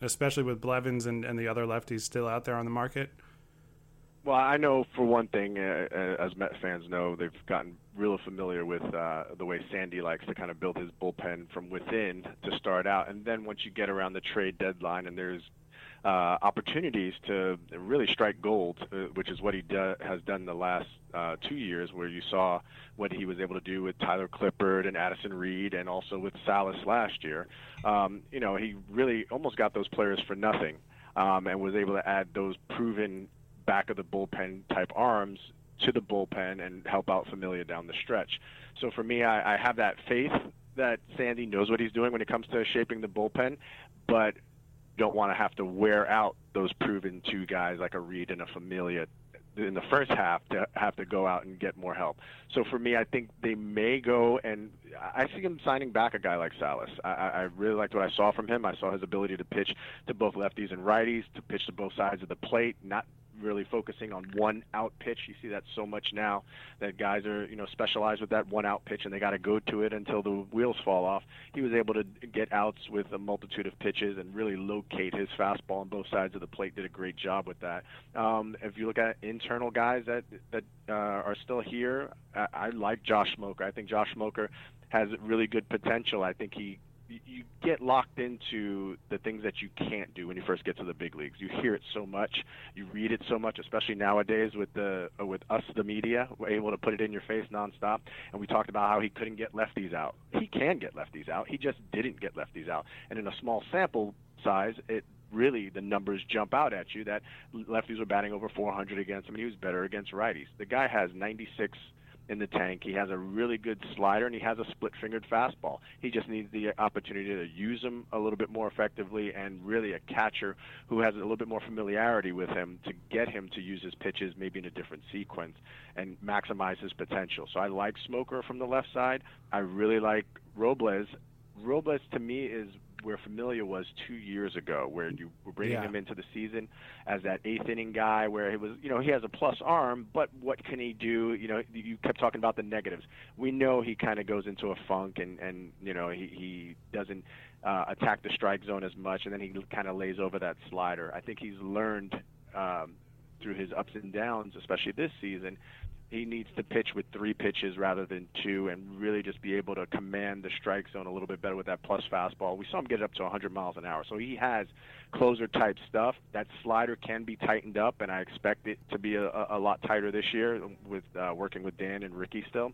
especially with Blevins and, and the other lefties still out there on the market? Well, I know for one thing, uh, uh, as Met fans know, they've gotten real familiar with uh, the way Sandy likes to kind of build his bullpen from within to start out, and then once you get around the trade deadline and there's uh, opportunities to really strike gold, uh, which is what he do- has done the last uh, two years, where you saw what he was able to do with Tyler Clippard and Addison Reed, and also with Salas last year. Um, you know, he really almost got those players for nothing, um, and was able to add those proven back of the bullpen type arms to the bullpen and help out Familia down the stretch. So for me, I, I have that faith that Sandy knows what he's doing when it comes to shaping the bullpen, but don't want to have to wear out those proven two guys like a Reed and a Familia in the first half to have to go out and get more help. So for me, I think they may go and I see him signing back a guy like Salas. I, I really liked what I saw from him. I saw his ability to pitch to both lefties and righties, to pitch to both sides of the plate, not really focusing on one out pitch. You see that so much now that guys are, you know, specialized with that one out pitch and they got to go to it until the wheels fall off. He was able to get outs with a multitude of pitches and really locate his fastball on both sides of the plate. Did a great job with that. Um, if you look at internal guys that that uh, are still here, I, I like Josh Smoker. I think Josh Smoker has really good potential. I think he you get locked into the things that you can't do when you first get to the big leagues. You hear it so much, you read it so much, especially nowadays with the uh, with us, the media, we're able to put it in your face nonstop. And we talked about how he couldn't get lefties out. He can get lefties out. He just didn't get lefties out. And in a small sample size, it really the numbers jump out at you that lefties were batting over 400 against him. And he was better against righties. The guy has 96 in the tank. He has a really good slider and he has a split-fingered fastball. He just needs the opportunity to use them a little bit more effectively and really a catcher who has a little bit more familiarity with him to get him to use his pitches maybe in a different sequence and maximize his potential. So I like Smoker from the left side. I really like Robles. Robles to me is where Familia was two years ago, where you were bringing yeah. him into the season as that eighth inning guy, where he was, you know, he has a plus arm, but what can he do? You know, you kept talking about the negatives. We know he kind of goes into a funk, and and you know he he doesn't uh, attack the strike zone as much, and then he kind of lays over that slider. I think he's learned um, through his ups and downs, especially this season, he needs to pitch with three pitches rather than two and really just be able to command the strike zone a little bit better with that plus fastball. We saw him get it up to 100 miles an hour. So he has closer type stuff. That slider can be tightened up, and I expect it to be a, a lot tighter this year with uh, working with Dan and Ricky still.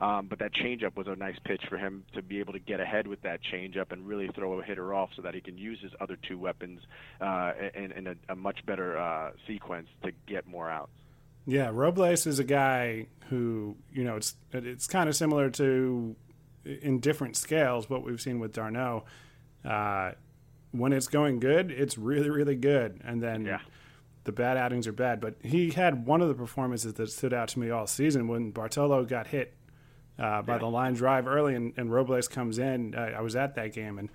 Um, but that changeup was a nice pitch for him to be able to get ahead with that changeup and really throw a hitter off so that he can use his other two weapons uh, in, in a, a much better uh, sequence to get more outs. Yeah, Robles is a guy who you know it's it's kind of similar to in different scales what we've seen with d'Arnaud. Uh, when it's going good, it's really really good, and then yeah. the bad outings are bad. But he had one of the performances that stood out to me all season when Bartolo got hit uh, by Yeah. the line drive early, and, and Robles comes in. I, I was at that game, and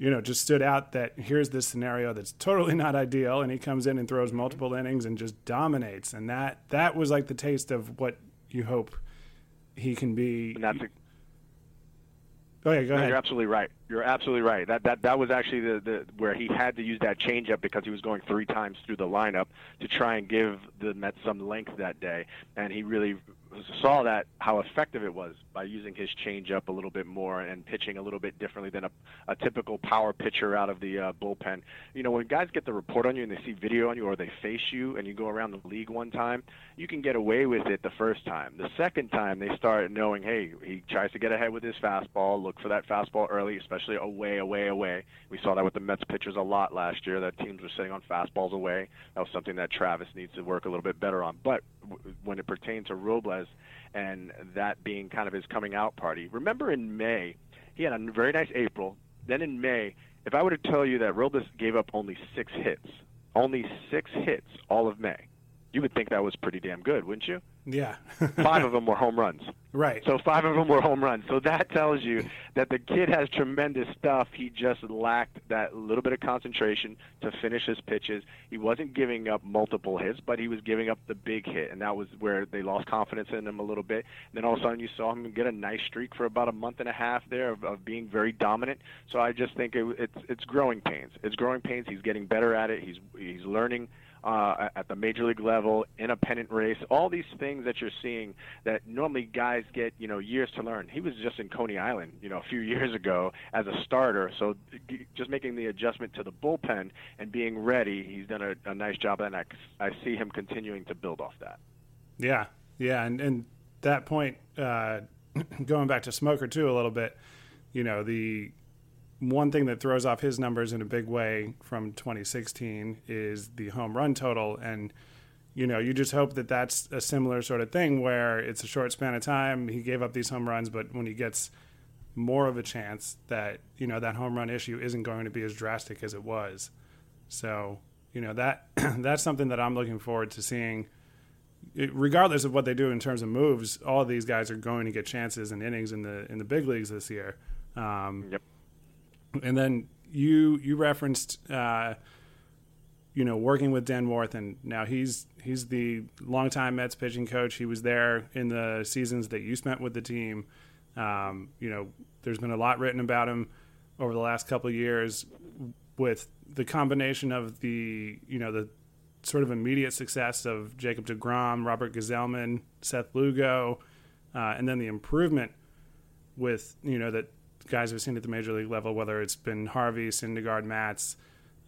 you know, just stood out that here's this scenario that's totally not ideal, and he comes in and throws multiple innings and just dominates, and that that was like the taste of what you hope he can be. And that's a, oh yeah, go No, ahead. You're absolutely right. You're absolutely right. That that that was actually the, the where he had to use that changeup because he was going three times through the lineup to try and give the Mets some length that day, and he really saw that how effective it was by using his changeup a little bit more and pitching a little bit differently than a, a typical power pitcher out of the uh, bullpen. You know, when guys get the report on you and they see video on you or they face you and you go around the league one time, you can get away with it the first time. The second time they start knowing, hey, he tries to get ahead with his fastball. Look for that fastball early, especially away, away, away. We saw that with the Mets pitchers a lot last year. That teams were sitting on fastballs away. That was something that Travis needs to work a little bit better on. But w- when it pertains to Robles and that being kind of his coming out party, remember in May he had a very nice April. Then in May, if I were to tell you that Robles gave up only six hits, only six hits all of May, you would think that was pretty damn good, wouldn't you? Yeah, Five of them were home runs. right. So five of them were home runs. So that tells you that the kid has tremendous stuff. He just lacked that little bit of concentration to finish his pitches. He wasn't giving up multiple hits, but he was giving up the big hit, and that was where they lost confidence in him a little bit. And then all of a sudden, you saw him get a nice streak for about a month and a half there of, of being very dominant. So I just think it, it's it's growing pains. It's growing pains. He's getting better at it. He's he's learning uh, at the major league level in a pennant race. All these things that you're seeing that normally guys get, you know, years to learn. He was just in Coney Island, you know, a few years ago as a starter. So just making the adjustment to the bullpen and being ready, he's done a, a nice job, and I, I see him continuing to build off that. Yeah, yeah, and and that point, uh, going back to Smoker too a little bit, you know, the one thing that throws off his numbers in a big way from 2016 is the home run total, and you know, you just hope that that's a similar sort of thing where it's a short span of time. He gave up these home runs, but when he gets more of a chance that you know that home run issue isn't going to be as drastic as it was. So you know that that's something that I'm looking forward to seeing it- regardless of what they do in terms of moves, all of these guys are going to get chances and innings in the in the big leagues this year. Um, Yep. And then you you referenced, uh, you know, working with Dan Warthen, and now he's he's the longtime Mets pitching coach. He was there in the seasons that you spent with the team. Um, you know, there's been a lot written about him over the last couple of years with the combination of the you know the sort of immediate success of Jacob DeGrom, Robert Gsellman, Seth Lugo, uh, and then the improvement with you know that guys we've seen at the major league level, whether it's been Harvey, Syndergaard, Matz.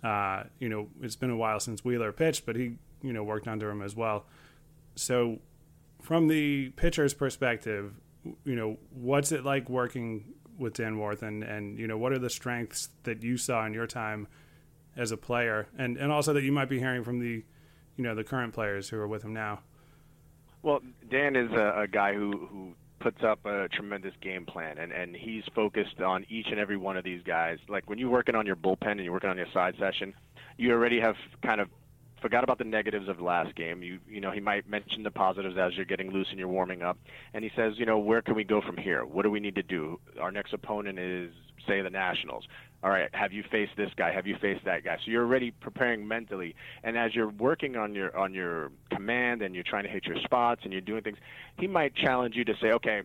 Uh, you know, it's been a while since Wheeler pitched, but he you know worked under him as well. So, from the pitcher's perspective, you know, what's it like working with Dan Warthen, and and you know, what are the strengths that you saw in your time as a player, and and also that you might be hearing from the, you know, the current players who are with him now. Well, Dan is a, a guy who who puts up a tremendous game plan, and and he's focused on each and every one of these guys. Like when you're working on your bullpen and you're working on your side session, you already have kind of forgot about the negatives of the last game. You you know he might mention the positives as you're getting loose and you're warming up, and he says, you know, where can we go from here? What do we need to do? Our next opponent is say the Nationals. All right, have you faced this guy? Have you faced that guy? So you're already preparing mentally, and as you're working on your on your command and you're trying to hit your spots and you're doing things, he might challenge you to say, okay,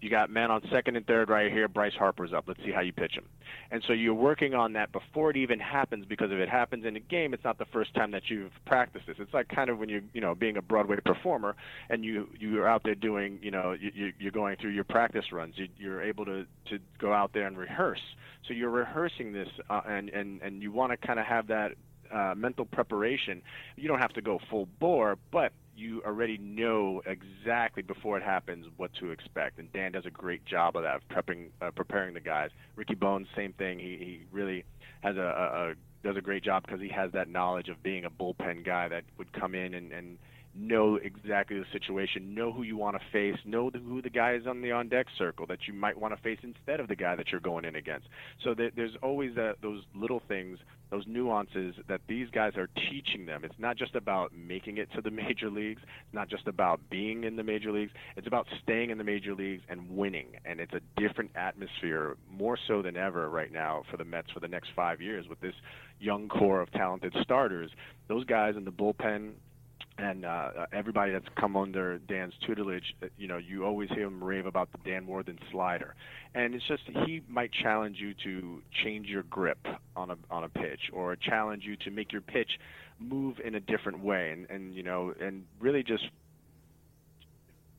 you got men on second and third right here. Bryce Harper's up. Let's see how you pitch him. And so you're working on that before it even happens because if it happens in a game, it's not the first time that you've practiced this. It's like kind of when you're, you know being a Broadway performer and you you're out there doing you know you, you're going through your practice runs. You, you're able to to go out there and rehearse. So you're rehearsing this uh, and and and you want to kind of have that uh, mental preparation. You don't have to go full bore, but you already know exactly before it happens what to expect. And Dan does a great job of that, of prepping, uh, preparing the guys. Ricky Bones, same thing. He he really has a, a, a does a great job because he has that knowledge of being a bullpen guy that would come in and and know exactly the situation, know who you want to face, know the, who the guy is on the on deck circle that you might want to face instead of the guy that you're going in against. So that there's always that, those little things, those nuances that these guys are teaching them. It's not just about making it to the major leagues. It's not just about being in the major leagues. It's about staying in the major leagues and winning. And it's a different atmosphere, more so than ever right now for the Mets for the next five years with this young core of talented starters. Those guys in the bullpen and uh, everybody that's come under Dan's tutelage, uh, you know, you always hear him rave about the Dan Warthen slider, and it's just he might challenge you to change your grip on a on a pitch, or challenge you to make your pitch move in a different way, and and you know, and really just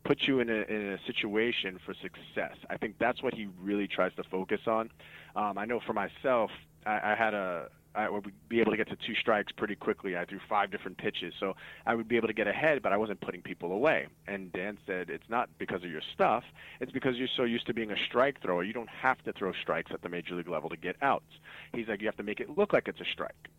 put you in a in a situation for success. I think that's what he really tries to focus on. Um, I know for myself, I, I had a I would be able to get to two strikes pretty quickly. I threw five different pitches, so I would be able to get ahead, but I wasn't putting people away. And Dan said, it's not because of your stuff, it's because you're so used to being a strike thrower. You don't have to throw strikes at the major league level to get outs. He's like, you have to make it look like it's a strike.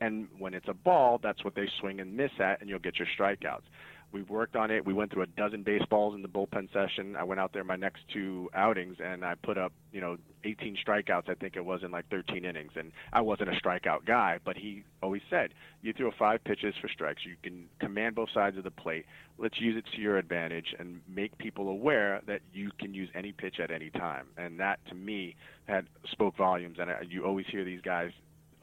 And when it's a ball, that's what they swing and miss at, and you'll get your strikeouts. We've worked on it. We went through a dozen baseballs in the bullpen session. I went out there my next two outings and I put up, you know, 18 strikeouts. I think it was in like 13 innings. And I wasn't a strikeout guy, but he always said, "You throw five pitches for strikes. You can command both sides of the plate. Let's use it to your advantage and make people aware that you can use any pitch at any time." And that, to me, had spoke volumes. And you always hear these guys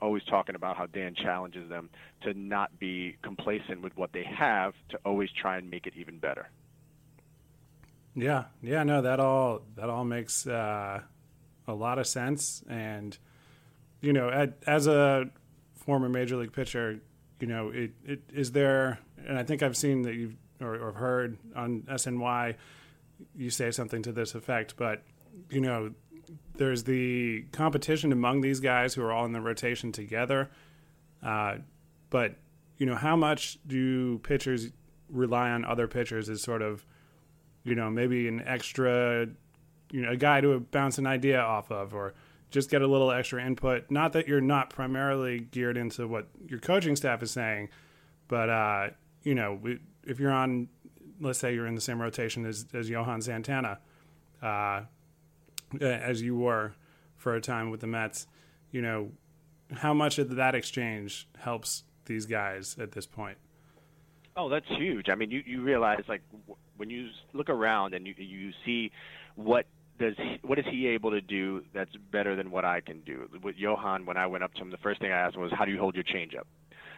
always talking about how Dan challenges them to not be complacent with what they have, to always try and make it even better. Yeah, yeah, no, that all that all makes uh, a lot of sense, and you know, at, as a former major league pitcher, you know, it, it is there, and I think I've seen that you've or, or heard on SNY, you say something to this effect, but you know, there's the competition among these guys who are all in the rotation together. Uh, but you know, how much do pitchers rely on other pitchers as sort of, you know, maybe an extra, you know, a guy to bounce an idea off of, or just get a little extra input. Not that you're not primarily geared into what your coaching staff is saying, but uh, you know, if you're on, let's say you're in the same rotation as, as Johan Santana, uh, Uh, as you were for a time with the Mets, you know, how much of that exchange helps these guys at this point? Oh, that's huge. I mean, you, you realize like when you look around and you you see what does he, what is he able to do that's better than what I can do? With Johan, when I went up to him, the first thing I asked him was, "How do you hold your changeup?"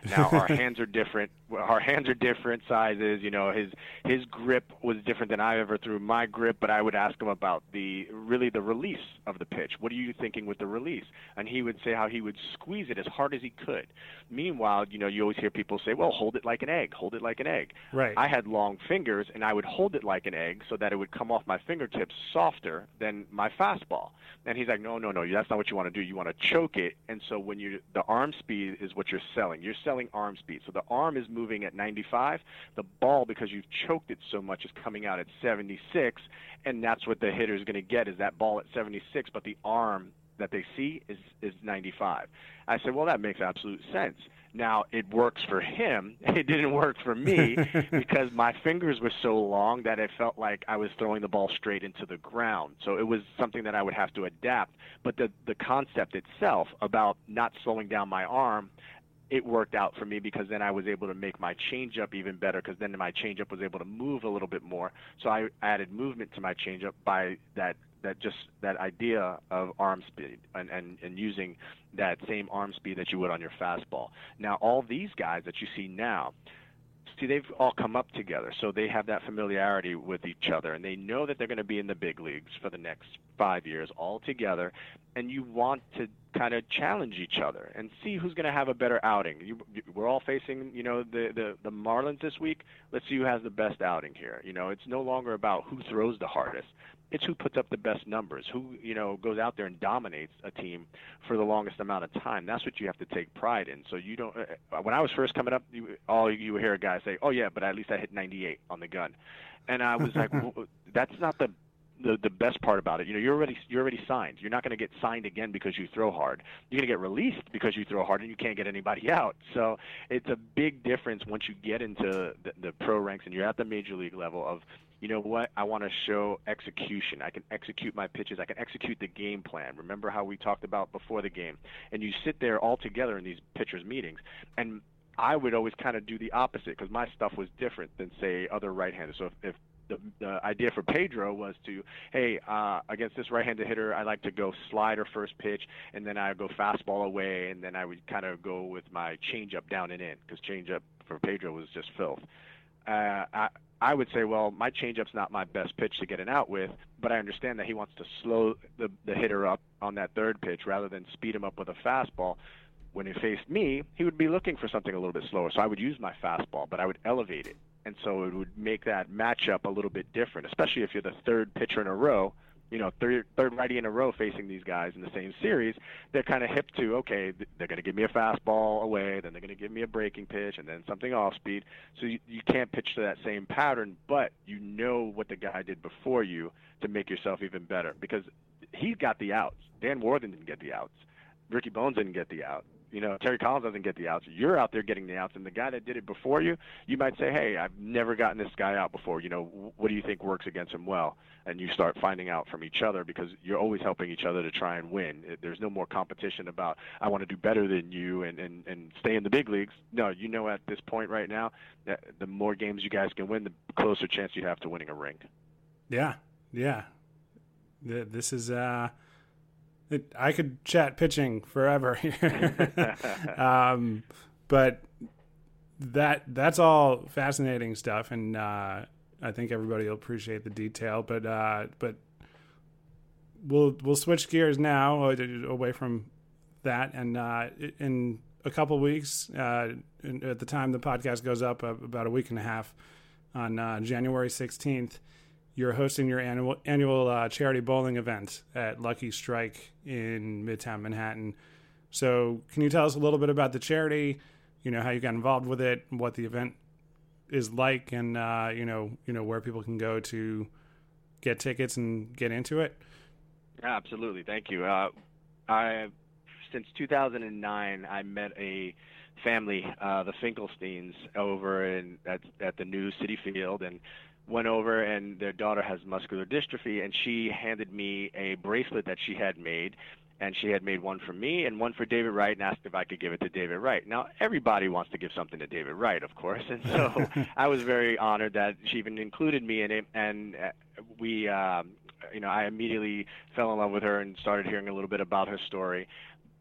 Now our hands are different. Our hands are different sizes. You know, his his grip was different than I ever threw my grip. But I would ask him about the really the release of the pitch. What are you thinking with the release? And he would say how he would squeeze it as hard as he could. Meanwhile, you know, you always hear people say, "Well, hold it like an egg. Hold it like an egg." Right. I had long fingers, and I would hold it like an egg so that it would come off my fingertips softer than my fastball. And he's like, "No, no, no. That's not what you want to do. You want to choke it." And so when you the arm speed is what you're selling. You're selling arm speed. So the arm is moving at 95. The ball, because you've choked it so much, is coming out at 76, and that's what the hitter is going to get is that ball at 76, but the arm that they see is is 95. I said, well, that makes absolute sense. Now it works for him. It didn't work for me because my fingers were so long that it felt like I was throwing the ball straight into the ground. So it was something that I would have to adapt. But the the concept itself about not slowing down my arm it worked out for me because then I was able to make my changeup even better because then my changeup was able to move a little bit more. So I added movement to my changeup by that that just that idea of arm speed and, and, and using that same arm speed that you would on your fastball. Now all these guys that you see now, see they've all come up together, so they have that familiarity with each other, and they know that they're going to be in the big leagues for the next five years all together. And you want to kind of challenge each other and see who's going to have a better outing. You, we're all facing, you know, the, the the Marlins this week. Let's see who has the best outing here. You know, it's no longer about who throws the hardest it's who puts up the best numbers, who you know goes out there and dominates a team for the longest amount of time. That's what you have to take pride in. So you don't. Uh, when I was first coming up, you, all you hear a guy say, "Oh yeah, but at least I hit 98 on the gun," and I was like, well, "That's not the." The, the best part about it, you know, you're already you're already signed. You're not going to get signed again because you throw hard. You're going to get released because you throw hard, and you can't get anybody out. So it's a big difference once you get into the, the pro ranks and you're at the major league level of you know what? I want to show execution. I can execute my pitches. I can execute the game plan. Remember how we talked about before the game? And you sit there all together in these pitchers' meetings. And I would always kind of do the opposite because my stuff was different than, say, other right handers. So if, if the, the idea for Pedro was to, hey, uh, against this right-handed hitter, I like to go slider first pitch, and then I go fastball away, and then I would kind of go with my changeup down and in because changeup for Pedro was just filth. Uh, I, I would say, well, my changeup's not my best pitch to get an out with, but I understand that he wants to slow the, the hitter up on that third pitch rather than speed him up with a fastball. When he faced me, he would be looking for something a little bit slower. So I would use my fastball, but I would elevate it. And so it would make that matchup a little bit different, especially if you're the third pitcher in a row – you know, third third righty in a row facing these guys in the same series, they're kind of hip to okay, they're going to give me a fastball away, then they're going to give me a breaking pitch, and then something off speed. So you, you can't pitch to that same pattern, but you know what the guy did before you to make yourself even better because he got the outs. Dan Warthen didn't get the outs. Ricky Bones didn't get the out. You know, Terry Collins doesn't get the outs. You're out there getting the outs, and the guy that did it before you, you might say, "Hey, I've never gotten this guy out before. You know, what do you think works against him well?" And you start finding out from each other because you're always helping each other to try and win. There's no more competition about I want to do better than you and and and stay in the big leagues. No, you know at this point right now that the more games you guys can win, the closer chance you have to winning a ring. Yeah, yeah. This is. uh it, I could chat pitching forever here, um, but that that's all fascinating stuff, and uh, I think everybody will appreciate the detail. But uh, but we'll we'll switch gears now uh, away from that, and uh, in a couple weeks, uh, at the time the podcast goes up, uh, about a week and a half on January sixteenth you're hosting your annual annual uh, charity bowling event at Lucky Strike in Midtown Manhattan. So, can you tell us a little bit about the charity? You know how you got involved with it, what the event is like, and uh, you know you know where people can go to get tickets and get into it. Yeah, absolutely. Thank you. Uh, I since 2009, I met a family, uh, the Finkelsteins, over in at at the new Citi Field, and went over and their daughter has muscular dystrophy and she handed me a bracelet that she had made and she had made one for me and one for David Wright and asked if I could give it to David Wright. Now everybody wants to give something to David Wright, of course, and so I was very honored that she even included me in it and uh, we um you know, I immediately fell in love with her and started hearing a little bit about her story.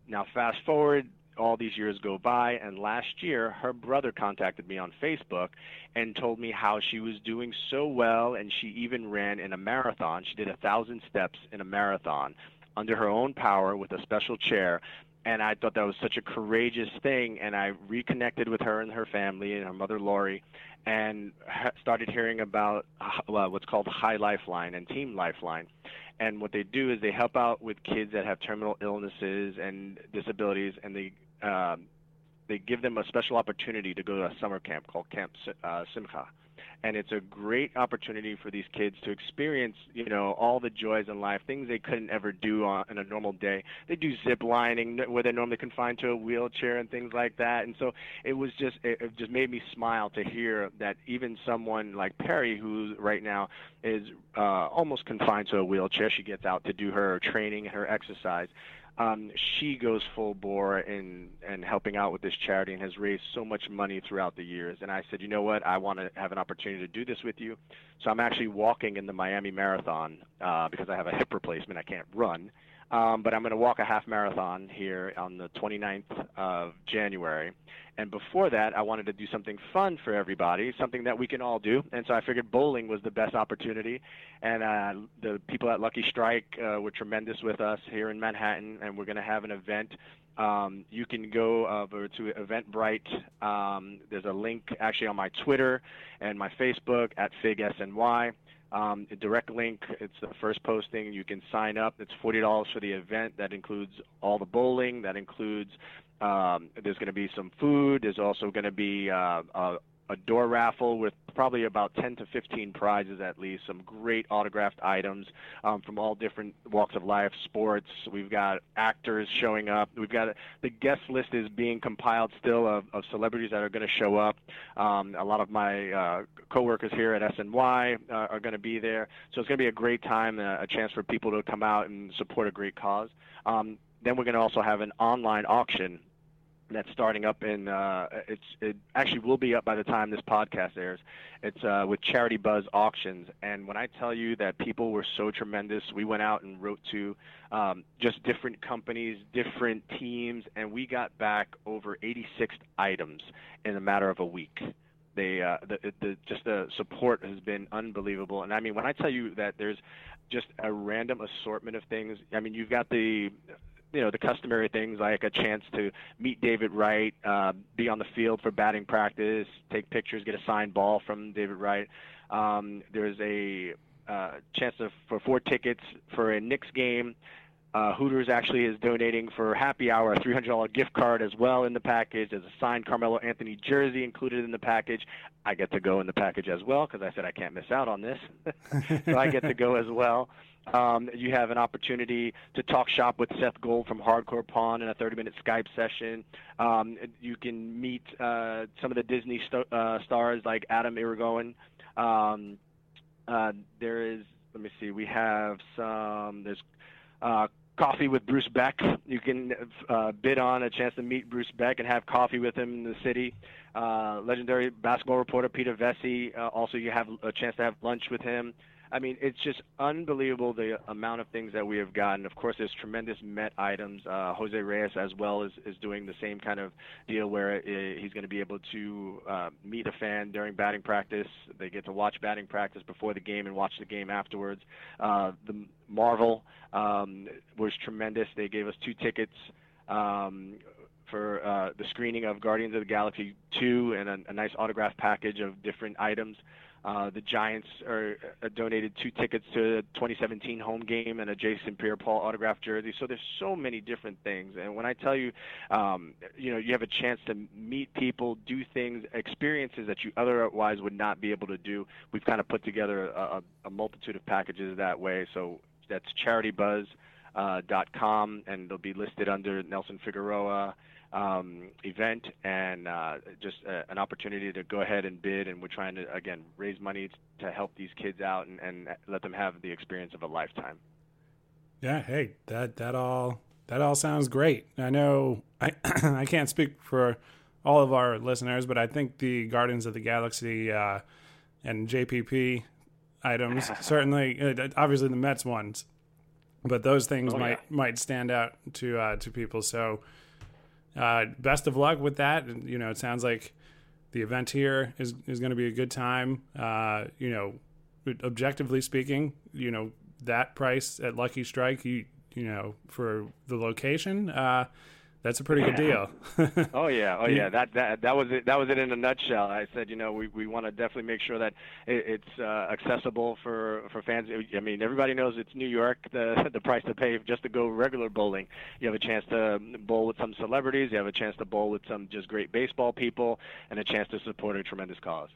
Now fast forward all these years go by and last year her brother contacted me on Facebook and told me how she was doing so well and she even ran in a marathon. She did a thousand steps in a marathon under her own power with a special chair and I thought that was such a courageous thing and I reconnected with her and her family and her mother Lori and started hearing about uh, what's called Chai Lifeline and Team Lifeline and what they do is they help out with kids that have terminal illnesses and disabilities and they um, they give them a special opportunity to go to a summer camp called Camp uh, Simcha, and it's a great opportunity for these kids to experience, you know, all the joys in life, things they couldn't ever do on, a normal day. They do zip lining where they're normally confined to a wheelchair and things like that, and so it was just it, it just made me smile to hear that even someone like Perry, who right now is uh, almost confined to a wheelchair, she gets out to do her training and her exercise um, she goes full bore in and helping out with this charity and has raised so much money throughout the years. And I said, you know what, I want to have an opportunity to do this with you. So I'm actually walking in the Miami Marathon uh, because I have a hip replacement. I can't run. Um, but I'm going to walk a half marathon here on the 29th of January. And before that, I wanted to do something fun for everybody, something that we can all do. And so I figured bowling was the best opportunity. And uh, the people at Lucky Strike uh, were tremendous with us here in Manhattan, and we're going to have an event. Um, you can go over to Eventbrite. Um, there's a link actually on my Twitter and my Facebook at FigSNY. Um, a direct link. It's the first posting. You can sign up. It's forty dollars for the event. That includes all the bowling. That includes um, there's going to be some food. There's also going to be uh, a, a door raffle with probably about 10 to 15 prizes at least. Some great autographed items um, from all different walks of life, sports. We've got actors showing up. We've got the guest list is being compiled still of, of celebrities that are going to show up. Um, a lot of my uh, coworkers here at SNY uh, are going to be there. So it's going to be a great time, uh, a chance for people to come out and support a great cause. Um, then we're going to also have an online auction that's starting up in uh, it's it actually will be up by the time this podcast airs. It's uh, with Charity Buzz Auctions, and when I tell you that people were so tremendous, we went out and wrote to um, just different companies, different teams, and we got back over 86 items in a matter of a week. They uh, the, the just the support has been unbelievable, and I mean when I tell you that there's just a random assortment of things. I mean, you've got the you know the customary things like a chance to meet David Wright, uh, be on the field for batting practice, take pictures, get a signed ball from David Wright. Um, there's a uh, chance of, for four tickets for a Knicks game. Uh, Hooters actually is donating for happy hour a $300 gift card as well in the package. There's a signed Carmelo Anthony jersey included in the package. I get to go in the package as well because I said I can't miss out on this. so I get to go as well. Um, you have an opportunity to talk shop with Seth Gold from Hardcore Pawn in a 30-minute Skype session. Um, you can meet uh, some of the Disney st- uh, stars like Adam Irigoyen. Um, uh, there is, let me see, we have some. There's uh, coffee with Bruce Beck. You can uh, bid on a chance to meet Bruce Beck and have coffee with him in the city. Uh, legendary basketball reporter Peter Vecsey. Uh, also, you have a chance to have lunch with him. I mean, it's just unbelievable the amount of things that we have gotten. Of course, there's tremendous Met items. Uh, Jose Reyes, as well, is, is doing the same kind of deal where uh, he's going to be able to uh, meet a fan during batting practice. They get to watch batting practice before the game and watch the game afterwards. Uh, the Marvel um, was tremendous. They gave us two tickets. Um, for uh, the screening of Guardians of the Galaxy 2 and a, a nice autograph package of different items. Uh, the Giants are uh, donated two tickets to the 2017 home game and a Jason Pierre-Paul autographed jersey. So there's so many different things. And when I tell you, um, you know, you have a chance to meet people, do things, experiences that you otherwise would not be able to do. We've kind of put together a, a multitude of packages that way. So that's CharityBuzz.com, uh, and they'll be listed under Nelson Figueroa um, event and uh, just uh, an opportunity to go ahead and bid. And we're trying to again raise money to help these kids out and, and let them have the experience of a lifetime. Yeah, hey, that that all that all sounds great. I know I I can't speak for all of our listeners, but I think the Guardians of the Galaxy uh, and JPP items certainly, uh, obviously the Mets ones, but those things oh, might yeah. might stand out to uh, to people. So uh, best of luck with that. You know, it sounds like the event here is is going to be a good time. Uh, you know, objectively speaking, you know that price at Lucky Strike, you you know for the location. Uh, that's a pretty good deal. oh yeah, oh yeah. That that that was it. That was it in a nutshell. I said, you know, we, we want to definitely make sure that it, it's uh, accessible for for fans. I mean, everybody knows it's New York. The the price to pay just to go regular bowling. You have a chance to bowl with some celebrities. You have a chance to bowl with some just great baseball people, and a chance to support a tremendous cause.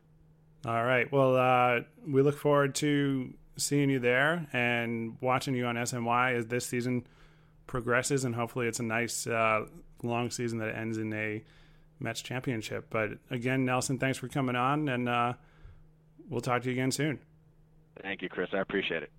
All right. Well, uh, we look forward to seeing you there and watching you on SNY as this season progresses, and hopefully it's a nice uh, long season that ends in a Mets championship. But again, Nelson, thanks for coming on, and uh, we'll talk to you again soon. Thank you, Chris. I appreciate it.